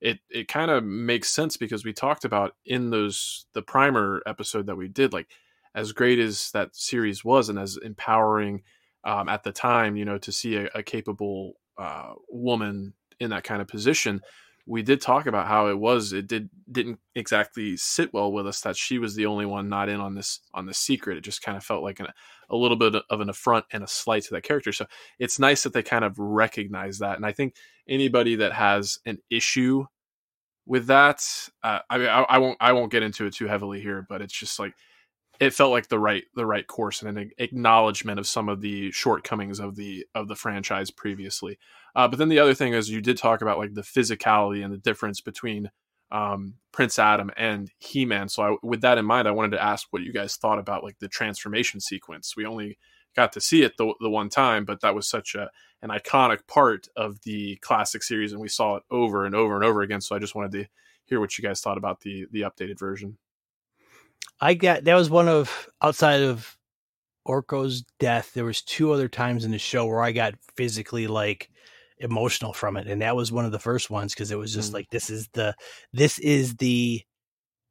it it kind of makes sense because we talked about in those the primer episode that we did, like as great as that series was and as empowering um, at the time, you know, to see a, a capable uh, woman in that kind of position we did talk about how it was it did didn't exactly sit well with us that she was the only one not in on this on this secret. It just kind of felt like an, a little bit of an affront and a slight to that character. So it's nice that they kind of recognize that and i think anybody that has an issue with that uh, I, mean, I i won't i won't get into it too heavily here but it's just like it felt like the right the right course and an acknowledgement of some of the shortcomings of the of the franchise previously uh, but then the other thing is you did talk about like the physicality and the difference between um, Prince Adam and He Man. So I, with that in mind, I wanted to ask what you guys thought about like the transformation sequence. We only got to see it the, the one time, but that was such a an iconic part of the classic series, and we saw it over and over and over again. So I just wanted to hear what you guys thought about the the updated version. I got that was one of outside of Orko's death. There was two other times in the show where I got physically like emotional from it, and that was one of the first ones because it was just Mm. like this is the this is the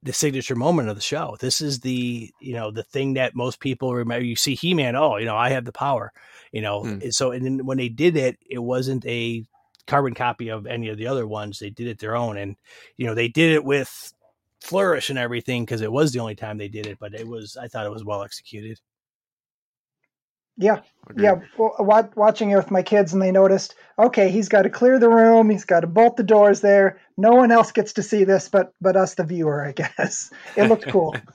the signature moment of the show. This is the you know the thing that most people remember. You see He Man, oh, you know I have the power, you know. Mm. And So and then when they did it, it wasn't a carbon copy of any of the other ones. They did it their own, and you know they did it with flourish and everything because it was the only time they did it. But it was I thought it was well executed. Yeah, Agreed. yeah. Well, wa- watching it with my kids, and they noticed, okay, he's got to clear the room. He's got to bolt the doors there. No one else gets to see this, but but us, the viewer, I [laughs] guess. It looked cool. [laughs]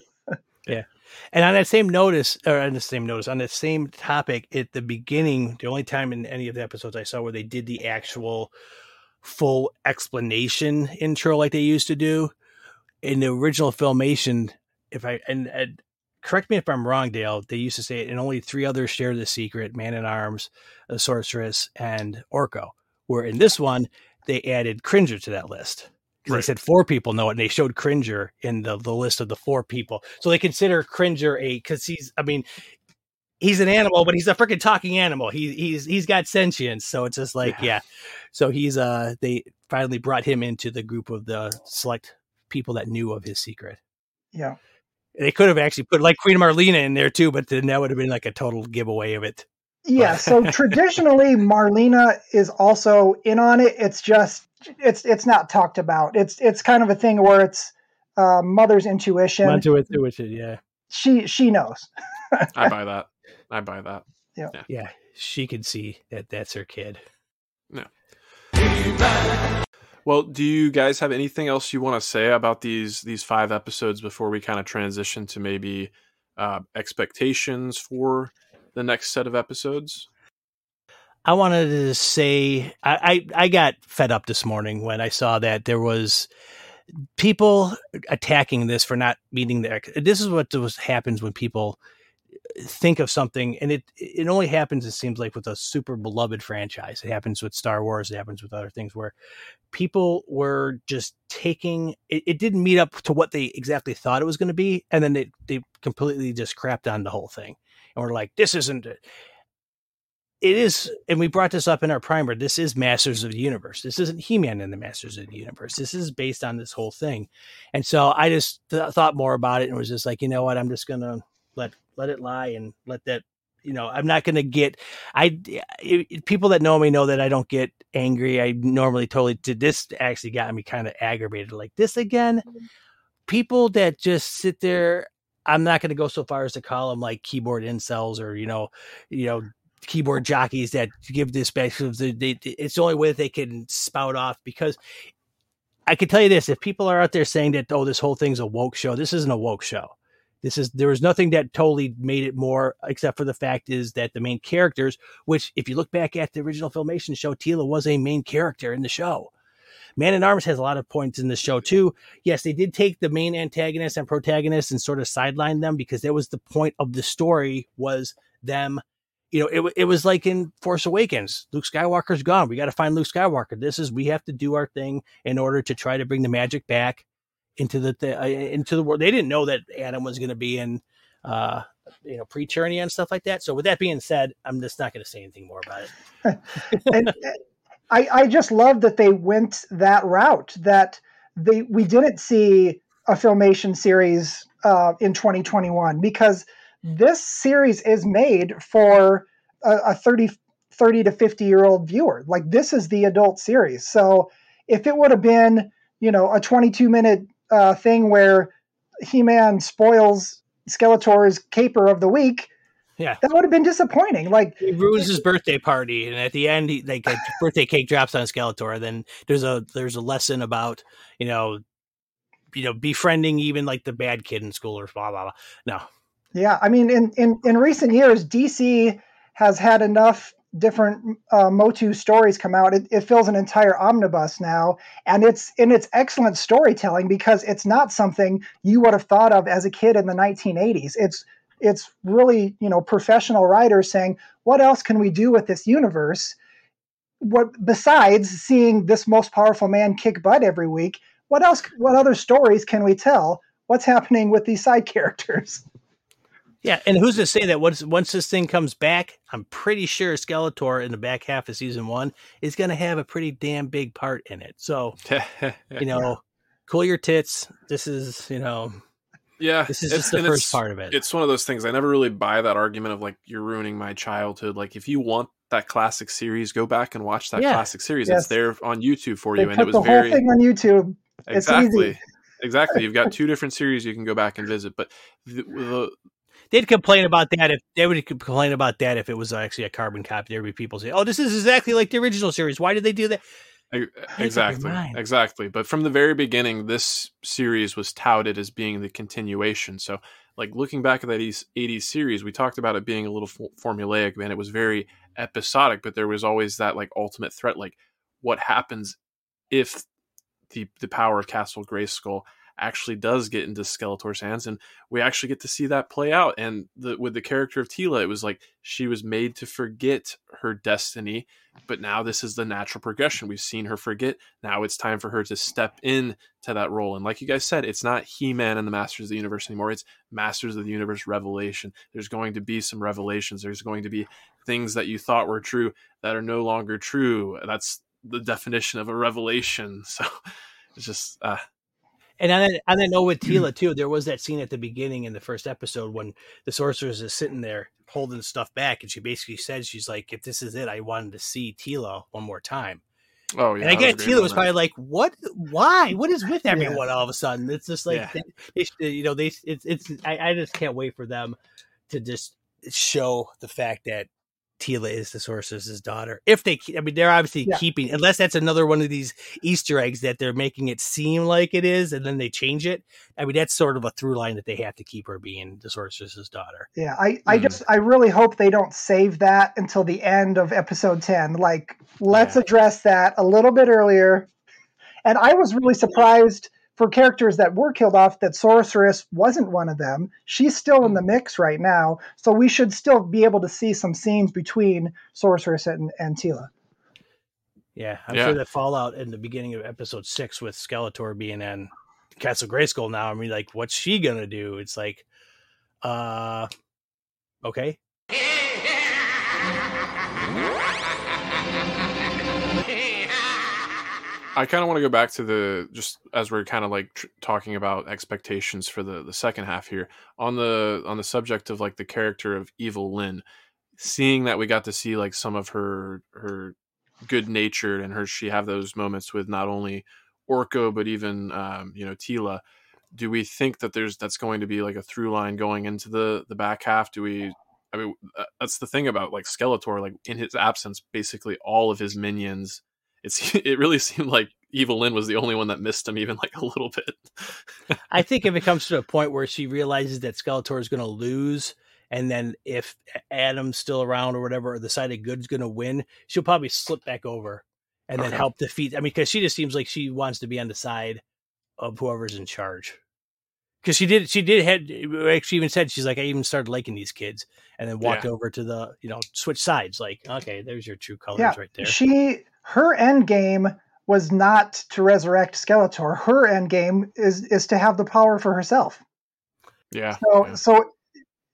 Yeah, and on that same notice, or on the same notice, on the same topic, at the beginning, the only time in any of the episodes I saw where they did the actual full explanation intro like they used to do in the original filmation, if I and, and correct me if I'm wrong, Dale, they used to say it, and only three others share the secret: Man in Arms, a Sorceress, and Orko. Where in this one, they added Cringer to that list. 'Cause They said four people know it, and they showed Cringer in the, the list of the four people. So they consider Cringer a because he's, I mean, he's an animal, but he's a freaking talking animal. He, he's he's got sentience, so it's just like Yeah. yeah. So he's uh they finally brought him into the group of the select people that knew of his secret. Yeah. They could have actually put like Queen Marlena in there too, but then that would have been like a total giveaway of it. Yeah, so [laughs] traditionally Marlena is also in on it. It's just it's it's not talked about. It's it's kind of a thing where it's uh, mother's intuition. Mother's intuition, yeah. She she knows. [laughs] I buy that. I buy that. Yeah. yeah. Yeah. She can see that that's her kid. Yeah. Well, do you guys have anything else you want to say about these these five episodes before we kind of transition to maybe uh, expectations for the next set of episodes? I wanted to say I, I, I got fed up this morning when I saw that there was people attacking this for not meeting the. This is what was, happens when people think of something, and it it only happens. It seems like with a super beloved franchise. It happens with Star Wars. It happens with other things where people were just taking it, it didn't meet up to what they exactly thought it was going to be, and then they they completely just crapped on the whole thing and we're like, this isn't it. It is, and we brought this up in our primer. This is Masters of the Universe. This isn't He Man in the Masters of the Universe. This is based on this whole thing. And so I just th- thought more about it and was just like, you know what? I'm just going to let let it lie and let that you know i'm not going to get i it, people that know me know that i don't get angry i normally totally did this actually got me kind of aggravated like this again mm-hmm. people that just sit there I'm not going to go so far as to call them like keyboard incels or you know, you know, keyboard jockeys that give this back. It's the only way that they can spout off because I can tell you this: if people are out there saying that oh, this whole thing's a woke show, this isn't a woke show. This is there was nothing that totally made it more, except for the fact is that the main characters, which if you look back at the original Filmation show, Teela was a main character in the show. Man in Arms has a lot of points in the show too. Yes, they did take the main antagonist and protagonist and sort of sideline them because that was the point of the story was them. You know, it it was like in Force Awakens. Luke Skywalker's gone. We got to find Luke Skywalker. This is we have to do our thing in order to try to bring the magic back into the, the uh, into the world. They didn't know that Adam was going to be in uh, you know, Preternia and stuff like that. So with that being said, I'm just not going to say anything more about it. [laughs] and, I, I just love that they went that route. That they we didn't see a filmation series uh, in 2021 because this series is made for a, a 30 30 to 50 year old viewer. Like this is the adult series. So if it would have been you know a 22 minute uh, thing where He Man spoils Skeletor's caper of the week, yeah, that would have been disappointing. Like he ruins his birthday party, and at the end, he, like [sighs] a birthday cake drops on Skeletor. Then there's a there's a lesson about you know, you know, befriending even like the bad kid in school or blah blah blah. No. Yeah, I mean, in in in recent years, DC has had enough different uh, Motu stories come out. It, it fills an entire omnibus now, and it's in its excellent storytelling because it's not something you would have thought of as a kid in the 1980s. It's it's really you know professional writers saying what else can we do with this universe what besides seeing this most powerful man kick butt every week what else what other stories can we tell what's happening with these side [laughs] characters yeah and who's to say that once once this thing comes back i'm pretty sure skeletor in the back half of season one is going to have a pretty damn big part in it so [laughs] you know cool your tits this is you know yeah, this is just the first part of it. It's one of those things. I never really buy that argument of like you're ruining my childhood. Like if you want that classic series, go back and watch that yeah. classic series. Yes. It's there on YouTube for they you, and it was the very whole thing on YouTube. Exactly, exactly. You've got [laughs] two different series you can go back and visit, but the, the they'd complain about that if they would complain about that if it was actually a carbon copy. There'd be people say, "Oh, this is exactly like the original series. Why did they do that?" Exactly. Exactly. But from the very beginning, this series was touted as being the continuation. So, like looking back at that 80s series, we talked about it being a little formulaic, and it was very episodic, but there was always that like ultimate threat like what happens if the the power of Castle Grayskull actually does get into Skeletor's hands, and we actually get to see that play out. And the, with the character of Teela, it was like she was made to forget her destiny, but now this is the natural progression. We've seen her forget. Now it's time for her to step in to that role. And like you guys said, it's not He-Man and the Masters of the Universe anymore. It's Masters of the Universe Revelation. There's going to be some revelations. There's going to be things that you thought were true that are no longer true. That's the definition of a revelation. [laughs] So it's just uh, And that, on that note with Teela [clears throat] too, there was that scene at the beginning in the first episode when the sorceress is sitting there holding stuff back, and she basically said, "She's like, if this is it, I wanted to see Teela one more time." Oh yeah, and I get Teela was probably like, "What? Why? What is with everyone yeah. all of a sudden?" It's just like, yeah. they, they, you know, they it's it's. I, I just can't wait for them to just show the fact that Teela is the sorceress's daughter. If they, I mean, they're obviously yeah. keeping, unless that's another one of these Easter eggs that they're making it seem like it is, and then they change it. I mean, that's sort of a through line that they have to keep her being the sorceress's daughter. Yeah, I, I mm. just, I really hope they don't save that until the end of episode ten. Like, let's yeah. address that a little bit earlier. And I was really surprised for characters that were killed off that sorceress wasn't one of them. She's still in the mix right now. So we should still be able to see some scenes between sorceress and, and Teela. yeah i'm yeah. sure that fallout in the beginning of episode six with skeletor being in castle grayskull now i mean like what's she gonna do? It's like uh okay [laughs] I kind of want to go back to the just as we're kind of like tr- talking about expectations for the the second half here on the on the subject of like the character of Evil Lynn, seeing that we got to see like some of her her good natured and her she have those moments with not only Orko but even um, you know Teela. Do we think that there's that's going to be like a through line going into the the back half? Do we? I mean, uh, that's the thing about like Skeletor. Like in his absence, basically all of his minions it's [laughs] it really seemed like Evil Lynn was the only one that missed him even like a little bit. I [laughs] think if it comes to a point where she realizes that Skeletor is going to lose, and then if Adam's still around or whatever, or the side of good's going to win, she'll probably slip back over and okay. then help defeat. I mean, because she just seems like she wants to be on the side of whoever's in charge. Because she did, she did had she even said she's like I even started liking these kids, and then walked yeah. over to the you know switch sides. Like okay, there's your true colors yeah, right there. She her end game was not to resurrect Skeletor. Her end game is is to have the power for herself. Yeah. So yeah. so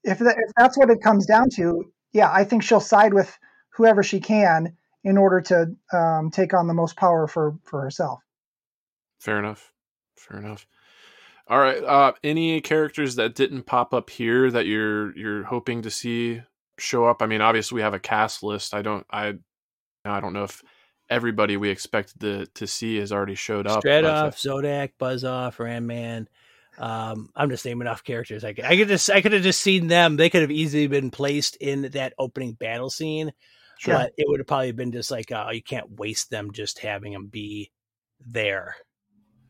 if that, if that's what it comes down to, yeah, I think she'll side with whoever she can in order to um, take on the most power for for herself. Fair enough. Fair enough. All right. Uh, any characters that didn't pop up here that you're you're hoping to see show up? I mean, obviously we have a cast list. I don't I I don't know if everybody we expected to to see has already showed up. Stratos, Zodak, Buzzoff, Ram Man. Um, I'm just naming off characters. I could, I could just, I could have just seen them. They could have easily been placed in that opening battle scene, sure. but it would have probably been just like, oh, you can't waste them just having them be there.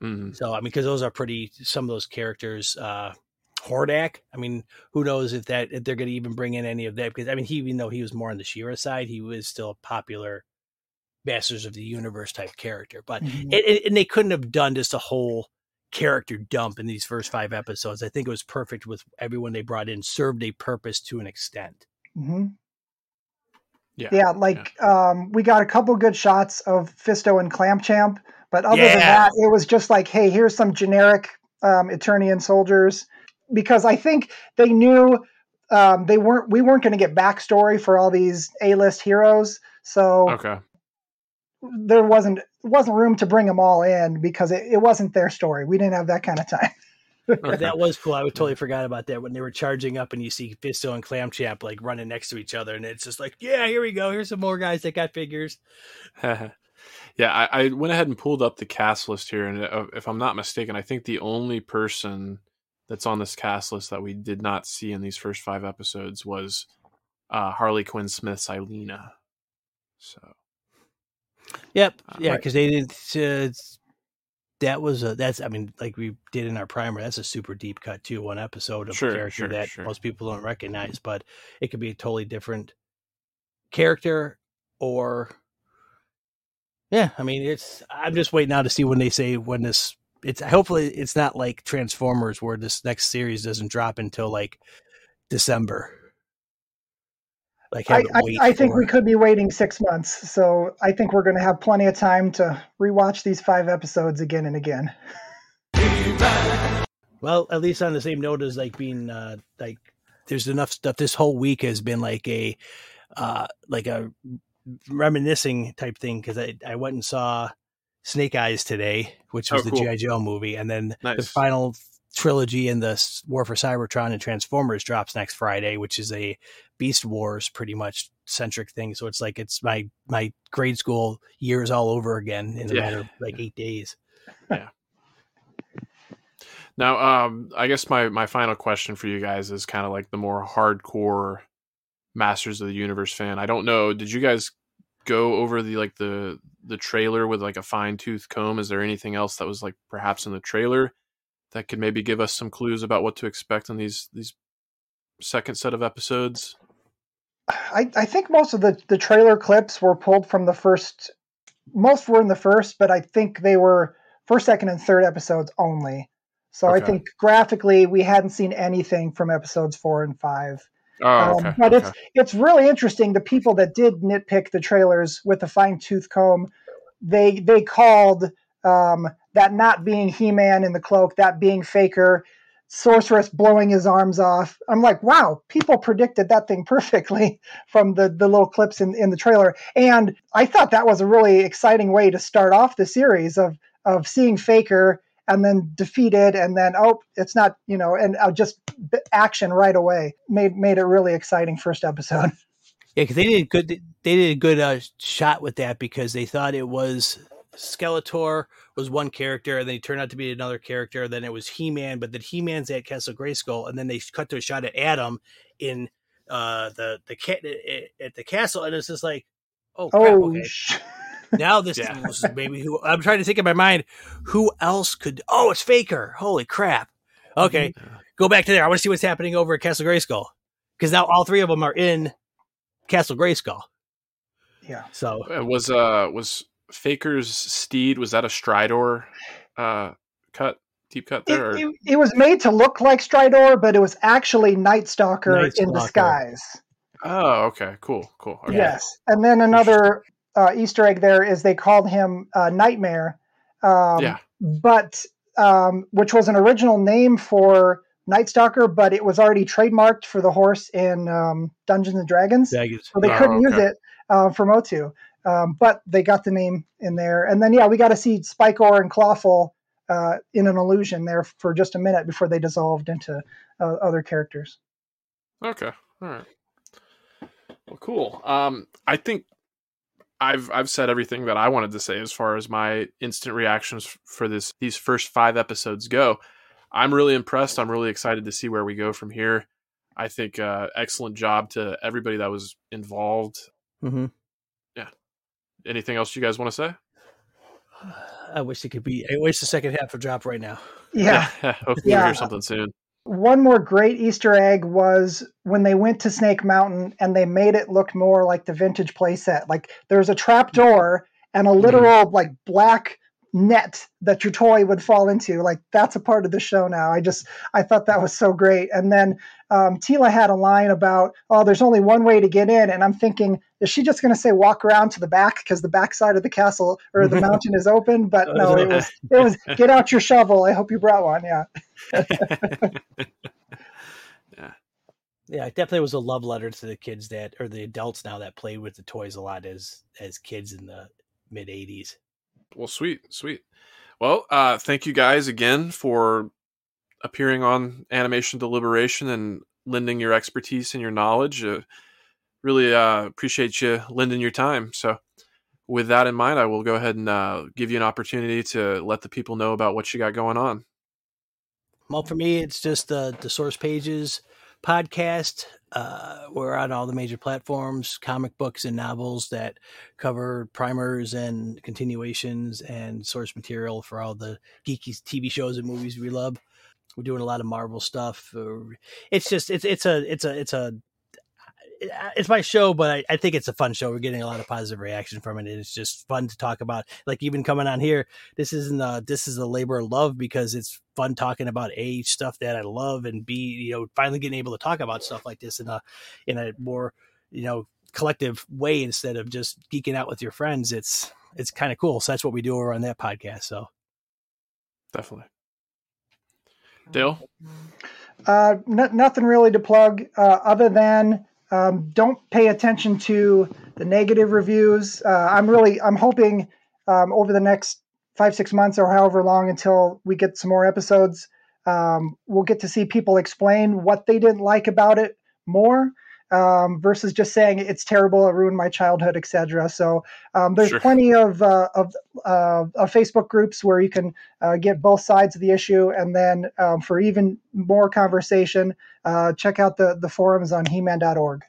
Mm-hmm. So, I mean, because those are pretty. Some of those characters, uh, Hordak. I mean, who knows if that if they're going to even bring in any of that? Because I mean, he even though he was more on the She-Ra side, he was still a popular Masters of the Universe type character. But mm-hmm. it, it, and they couldn't have done just a whole character dump in these first five episodes. I think it was perfect with everyone they brought in served a purpose to an extent. Mm-hmm. Yeah, yeah, like yeah. Um, we got a couple good shots of Fisto and Clamp Champ, but other yeah. than that, it was just like, hey, here's some generic um, Eternian soldiers. Because I think they knew um, they weren't we weren't going to get backstory for all these A list heroes. So okay there wasn't wasn't room to bring them all in because it, it wasn't their story. We didn't have that kind of time. [laughs] that was cool. I totally forgot about that when they were charging up and you see Fisto and Clamp Champ like running next to each other, and it's just like, yeah, here we go. Here's some more guys that got figures. [laughs] yeah, I, I, went ahead and pulled up the cast list here, and uh, if I'm not mistaken, I think the only person that's on this cast list that we did not see in these first five episodes was uh, Harley Quinn Smith's Ileena. So Yep. Uh, yeah, because right. they didn't. Uh, that was a that's I mean like we did in our primer that's a super deep cut too one episode of sure, a character sure, that sure. most people don't recognize but it could be a totally different character or yeah I mean it's I'm just waiting now to see when they say when this it's hopefully it's not like Transformers where this next series doesn't drop until like December like I, I, I, think we could be waiting six months. So I think we're going to have plenty of time to rewatch these five episodes again and again. Well, at least on the same note as like being uh, like there's enough stuff. This whole week has been like a uh, like a reminiscing type thing because I I went and saw Snake Eyes today, which was Oh, the. GI Joe movie, and then the final trilogy in the War for Cybertron and Transformers drops next Friday, which is a Beast Wars pretty much centric thing. So it's like it's my my grade school years all over again in a Yeah. matter of like eight days. [laughs] Yeah. Now, um, I guess my my final question for you guys is kind of like the more hardcore Masters of the Universe fan. I don't know. Did you guys go over the like the the trailer with like a fine tooth comb? Is there anything else that was like perhaps in the trailer that could maybe give us some clues about what to expect in these these second set of episodes? I, I think most of the, the trailer clips were pulled from the first. Most were in the first, but I think they were first, second, and third episodes only. So I think graphically we hadn't seen anything from episodes four and five. Oh, Um, okay. but okay. it's it's really interesting. The people that did nitpick the trailers with the fine tooth comb, they they called um, that not being He Man in the cloak, that being Faker, Sorceress blowing his arms off. I'm like, wow, people predicted that thing perfectly [laughs] from the the little clips in in the trailer, and I thought that was a really exciting way to start off the series of of seeing Faker and then defeated and then oh it's not you know and uh, just action right away made made it really exciting first episode [laughs] Yeah, because they did good. They did a good uh, shot with that because they thought it was Skeletor was one character, and then he turned out to be another character. Then it was He Man, but then He Man's at Castle Grayskull, and then they cut to a shot at Adam in uh, the the cat at the castle, and it's just like, oh, crap, oh okay. sh- [laughs] Now this, Yeah. is maybe who I'm trying to think in my mind. Who else could? Oh, it's Faker. Holy crap! Okay, go back to there. I want to see what's happening over at Castle Grayskull because now all three of them are in Castle Grayskull. yeah So Uh, was uh was Faker's steed was that a Stridor uh cut deep cut there? or- it, it was made to look like Stridor, but it was actually Night Stalker Night in disguise. Oh, okay, cool, cool. Okay. Yes, and then another uh, Easter egg there is they called him uh, Nightmare, um, Yeah. but um, which was an original name for Night Stalker, but it was already trademarked for the horse in um, Dungeons and Dragons. Vegas. so they Oh, couldn't use okay. it uh, for Motu. Um, but they got the name in there, and then yeah, we got to see Spikor and Clawful uh, in an illusion there for just a minute before they dissolved into uh, other characters. Okay. All right. Well, cool. Um, I think I've I've said everything that I wanted to say as far as my instant reactions for this these first five episodes go. I'm really impressed. I'm really excited to see where we go from here. I think uh, excellent job to everybody that was involved. Mm-hmm. Anything else you guys want to say? I wish it could be. I wish the second half would drop right now. Yeah. [laughs] Hopefully Yeah. we'll hear something soon. One more great Easter egg was when they went to Snake Mountain and they made it look more like the vintage playset. Like there's a trap door and a literal like black net that your toy would fall into. Like that's a part of the show now. I just I thought that was so great. And then um, Teela had a line about, oh, there's only one way to get in, and I'm thinking, is she just going to say walk around to the back because the back side of the castle or the [laughs] mountain is open? But no, it was it was get out your shovel. I hope you brought one. [laughs] Yeah. Yeah, it definitely was a love letter to the kids that, or the adults now that played with the toys a lot as as kids in the mid '80s. Well, sweet, sweet. Well, uh, thank you guys again for appearing on Animation Deliberation and lending your expertise and your knowledge. Uh, really uh, appreciate you lending your time. So, with that in mind, I will go ahead and uh, give you an opportunity to let the people know about what you got going on. Well, for me, it's just the the source pages podcast. Uh, we're on all the major platforms, comic books and novels that cover primers and continuations and source material for all the geeky TV shows and movies we love. We're doing a lot of Marvel stuff. It's just it's it's a it's a it's a it's my show, but I, I think it's a fun show. We're getting a lot of positive reaction from it. and It's just fun to talk about. Like even coming on here, this isn't a, this is a labor of love because it's fun talking about a stuff that I love and b you know finally getting able to talk about stuff like this in a in a more you know collective way instead of just geeking out with your friends. It's it's kind of cool. So that's what we do over on that podcast. So Definitely. Dale? Uh, n- nothing really to plug uh, other than um, don't pay attention to the negative reviews. Uh, I'm really I'm hoping um, over the next five six months or however long until we get some more episodes, um, we'll get to see people explain what they didn't like about it more um, versus just saying it's terrible, it ruined my childhood, etc. So um, there's sure. plenty of uh, of, uh, of, Facebook groups where you can uh, get both sides of the issue, and then um, for even more conversation, uh, check out the the forums on He-Man.org.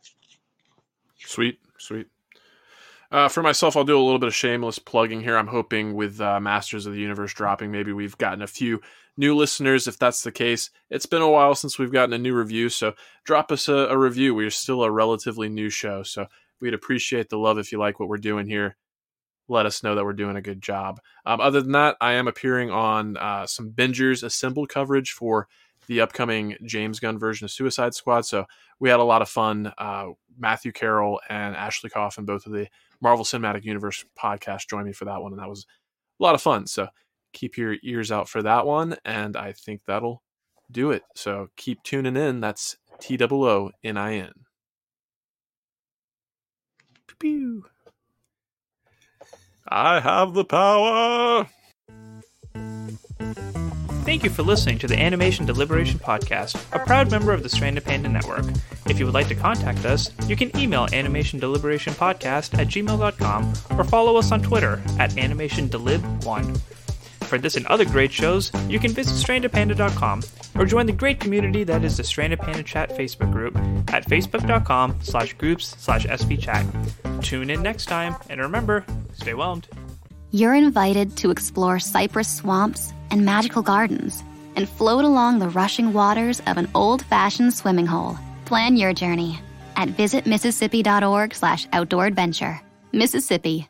Sweet, sweet. Uh, for myself, I'll do a little bit of shameless plugging here. I'm hoping with uh, Masters of the Universe dropping, maybe we've gotten a few new listeners. If that's the case, it's been a while since we've gotten a new review, so drop us a, a review. We're still a relatively new show, so we'd appreciate the love if you like what we're doing here. Let us know that we're doing a good job. Um, other than that, I am appearing on uh, some Bingers assembled coverage for the upcoming James Gunn version of Suicide Squad. So we had a lot of fun. Uh, Matthew Carroll and Ashley Coffin, both of the Marvel Cinematic Universe podcast, joined me for that one, and that was a lot of fun. So keep your ears out for that one, and I think that'll do it. So keep tuning in. That's T O O N I N. Pew. I have the power. Thank you for listening to the Animation Deliberation Podcast, a proud member of the Stranded Panda Network. If you would like to contact us, you can email animationdeliberationpodcast at gmail.com or follow us on Twitter at animationdelib1. For this and other great shows, you can visit strandedpanda.com or join the great community that is the Stranded Panda Chat Facebook group at facebook.com slash groups slash svchat. Tune in next time, and remember, stay whelmed. You're invited to explore cypress swamps and magical gardens and float along the rushing waters of an old-fashioned swimming hole. Plan your journey at visitmississippi.org slash outdoor adventure. Mississippi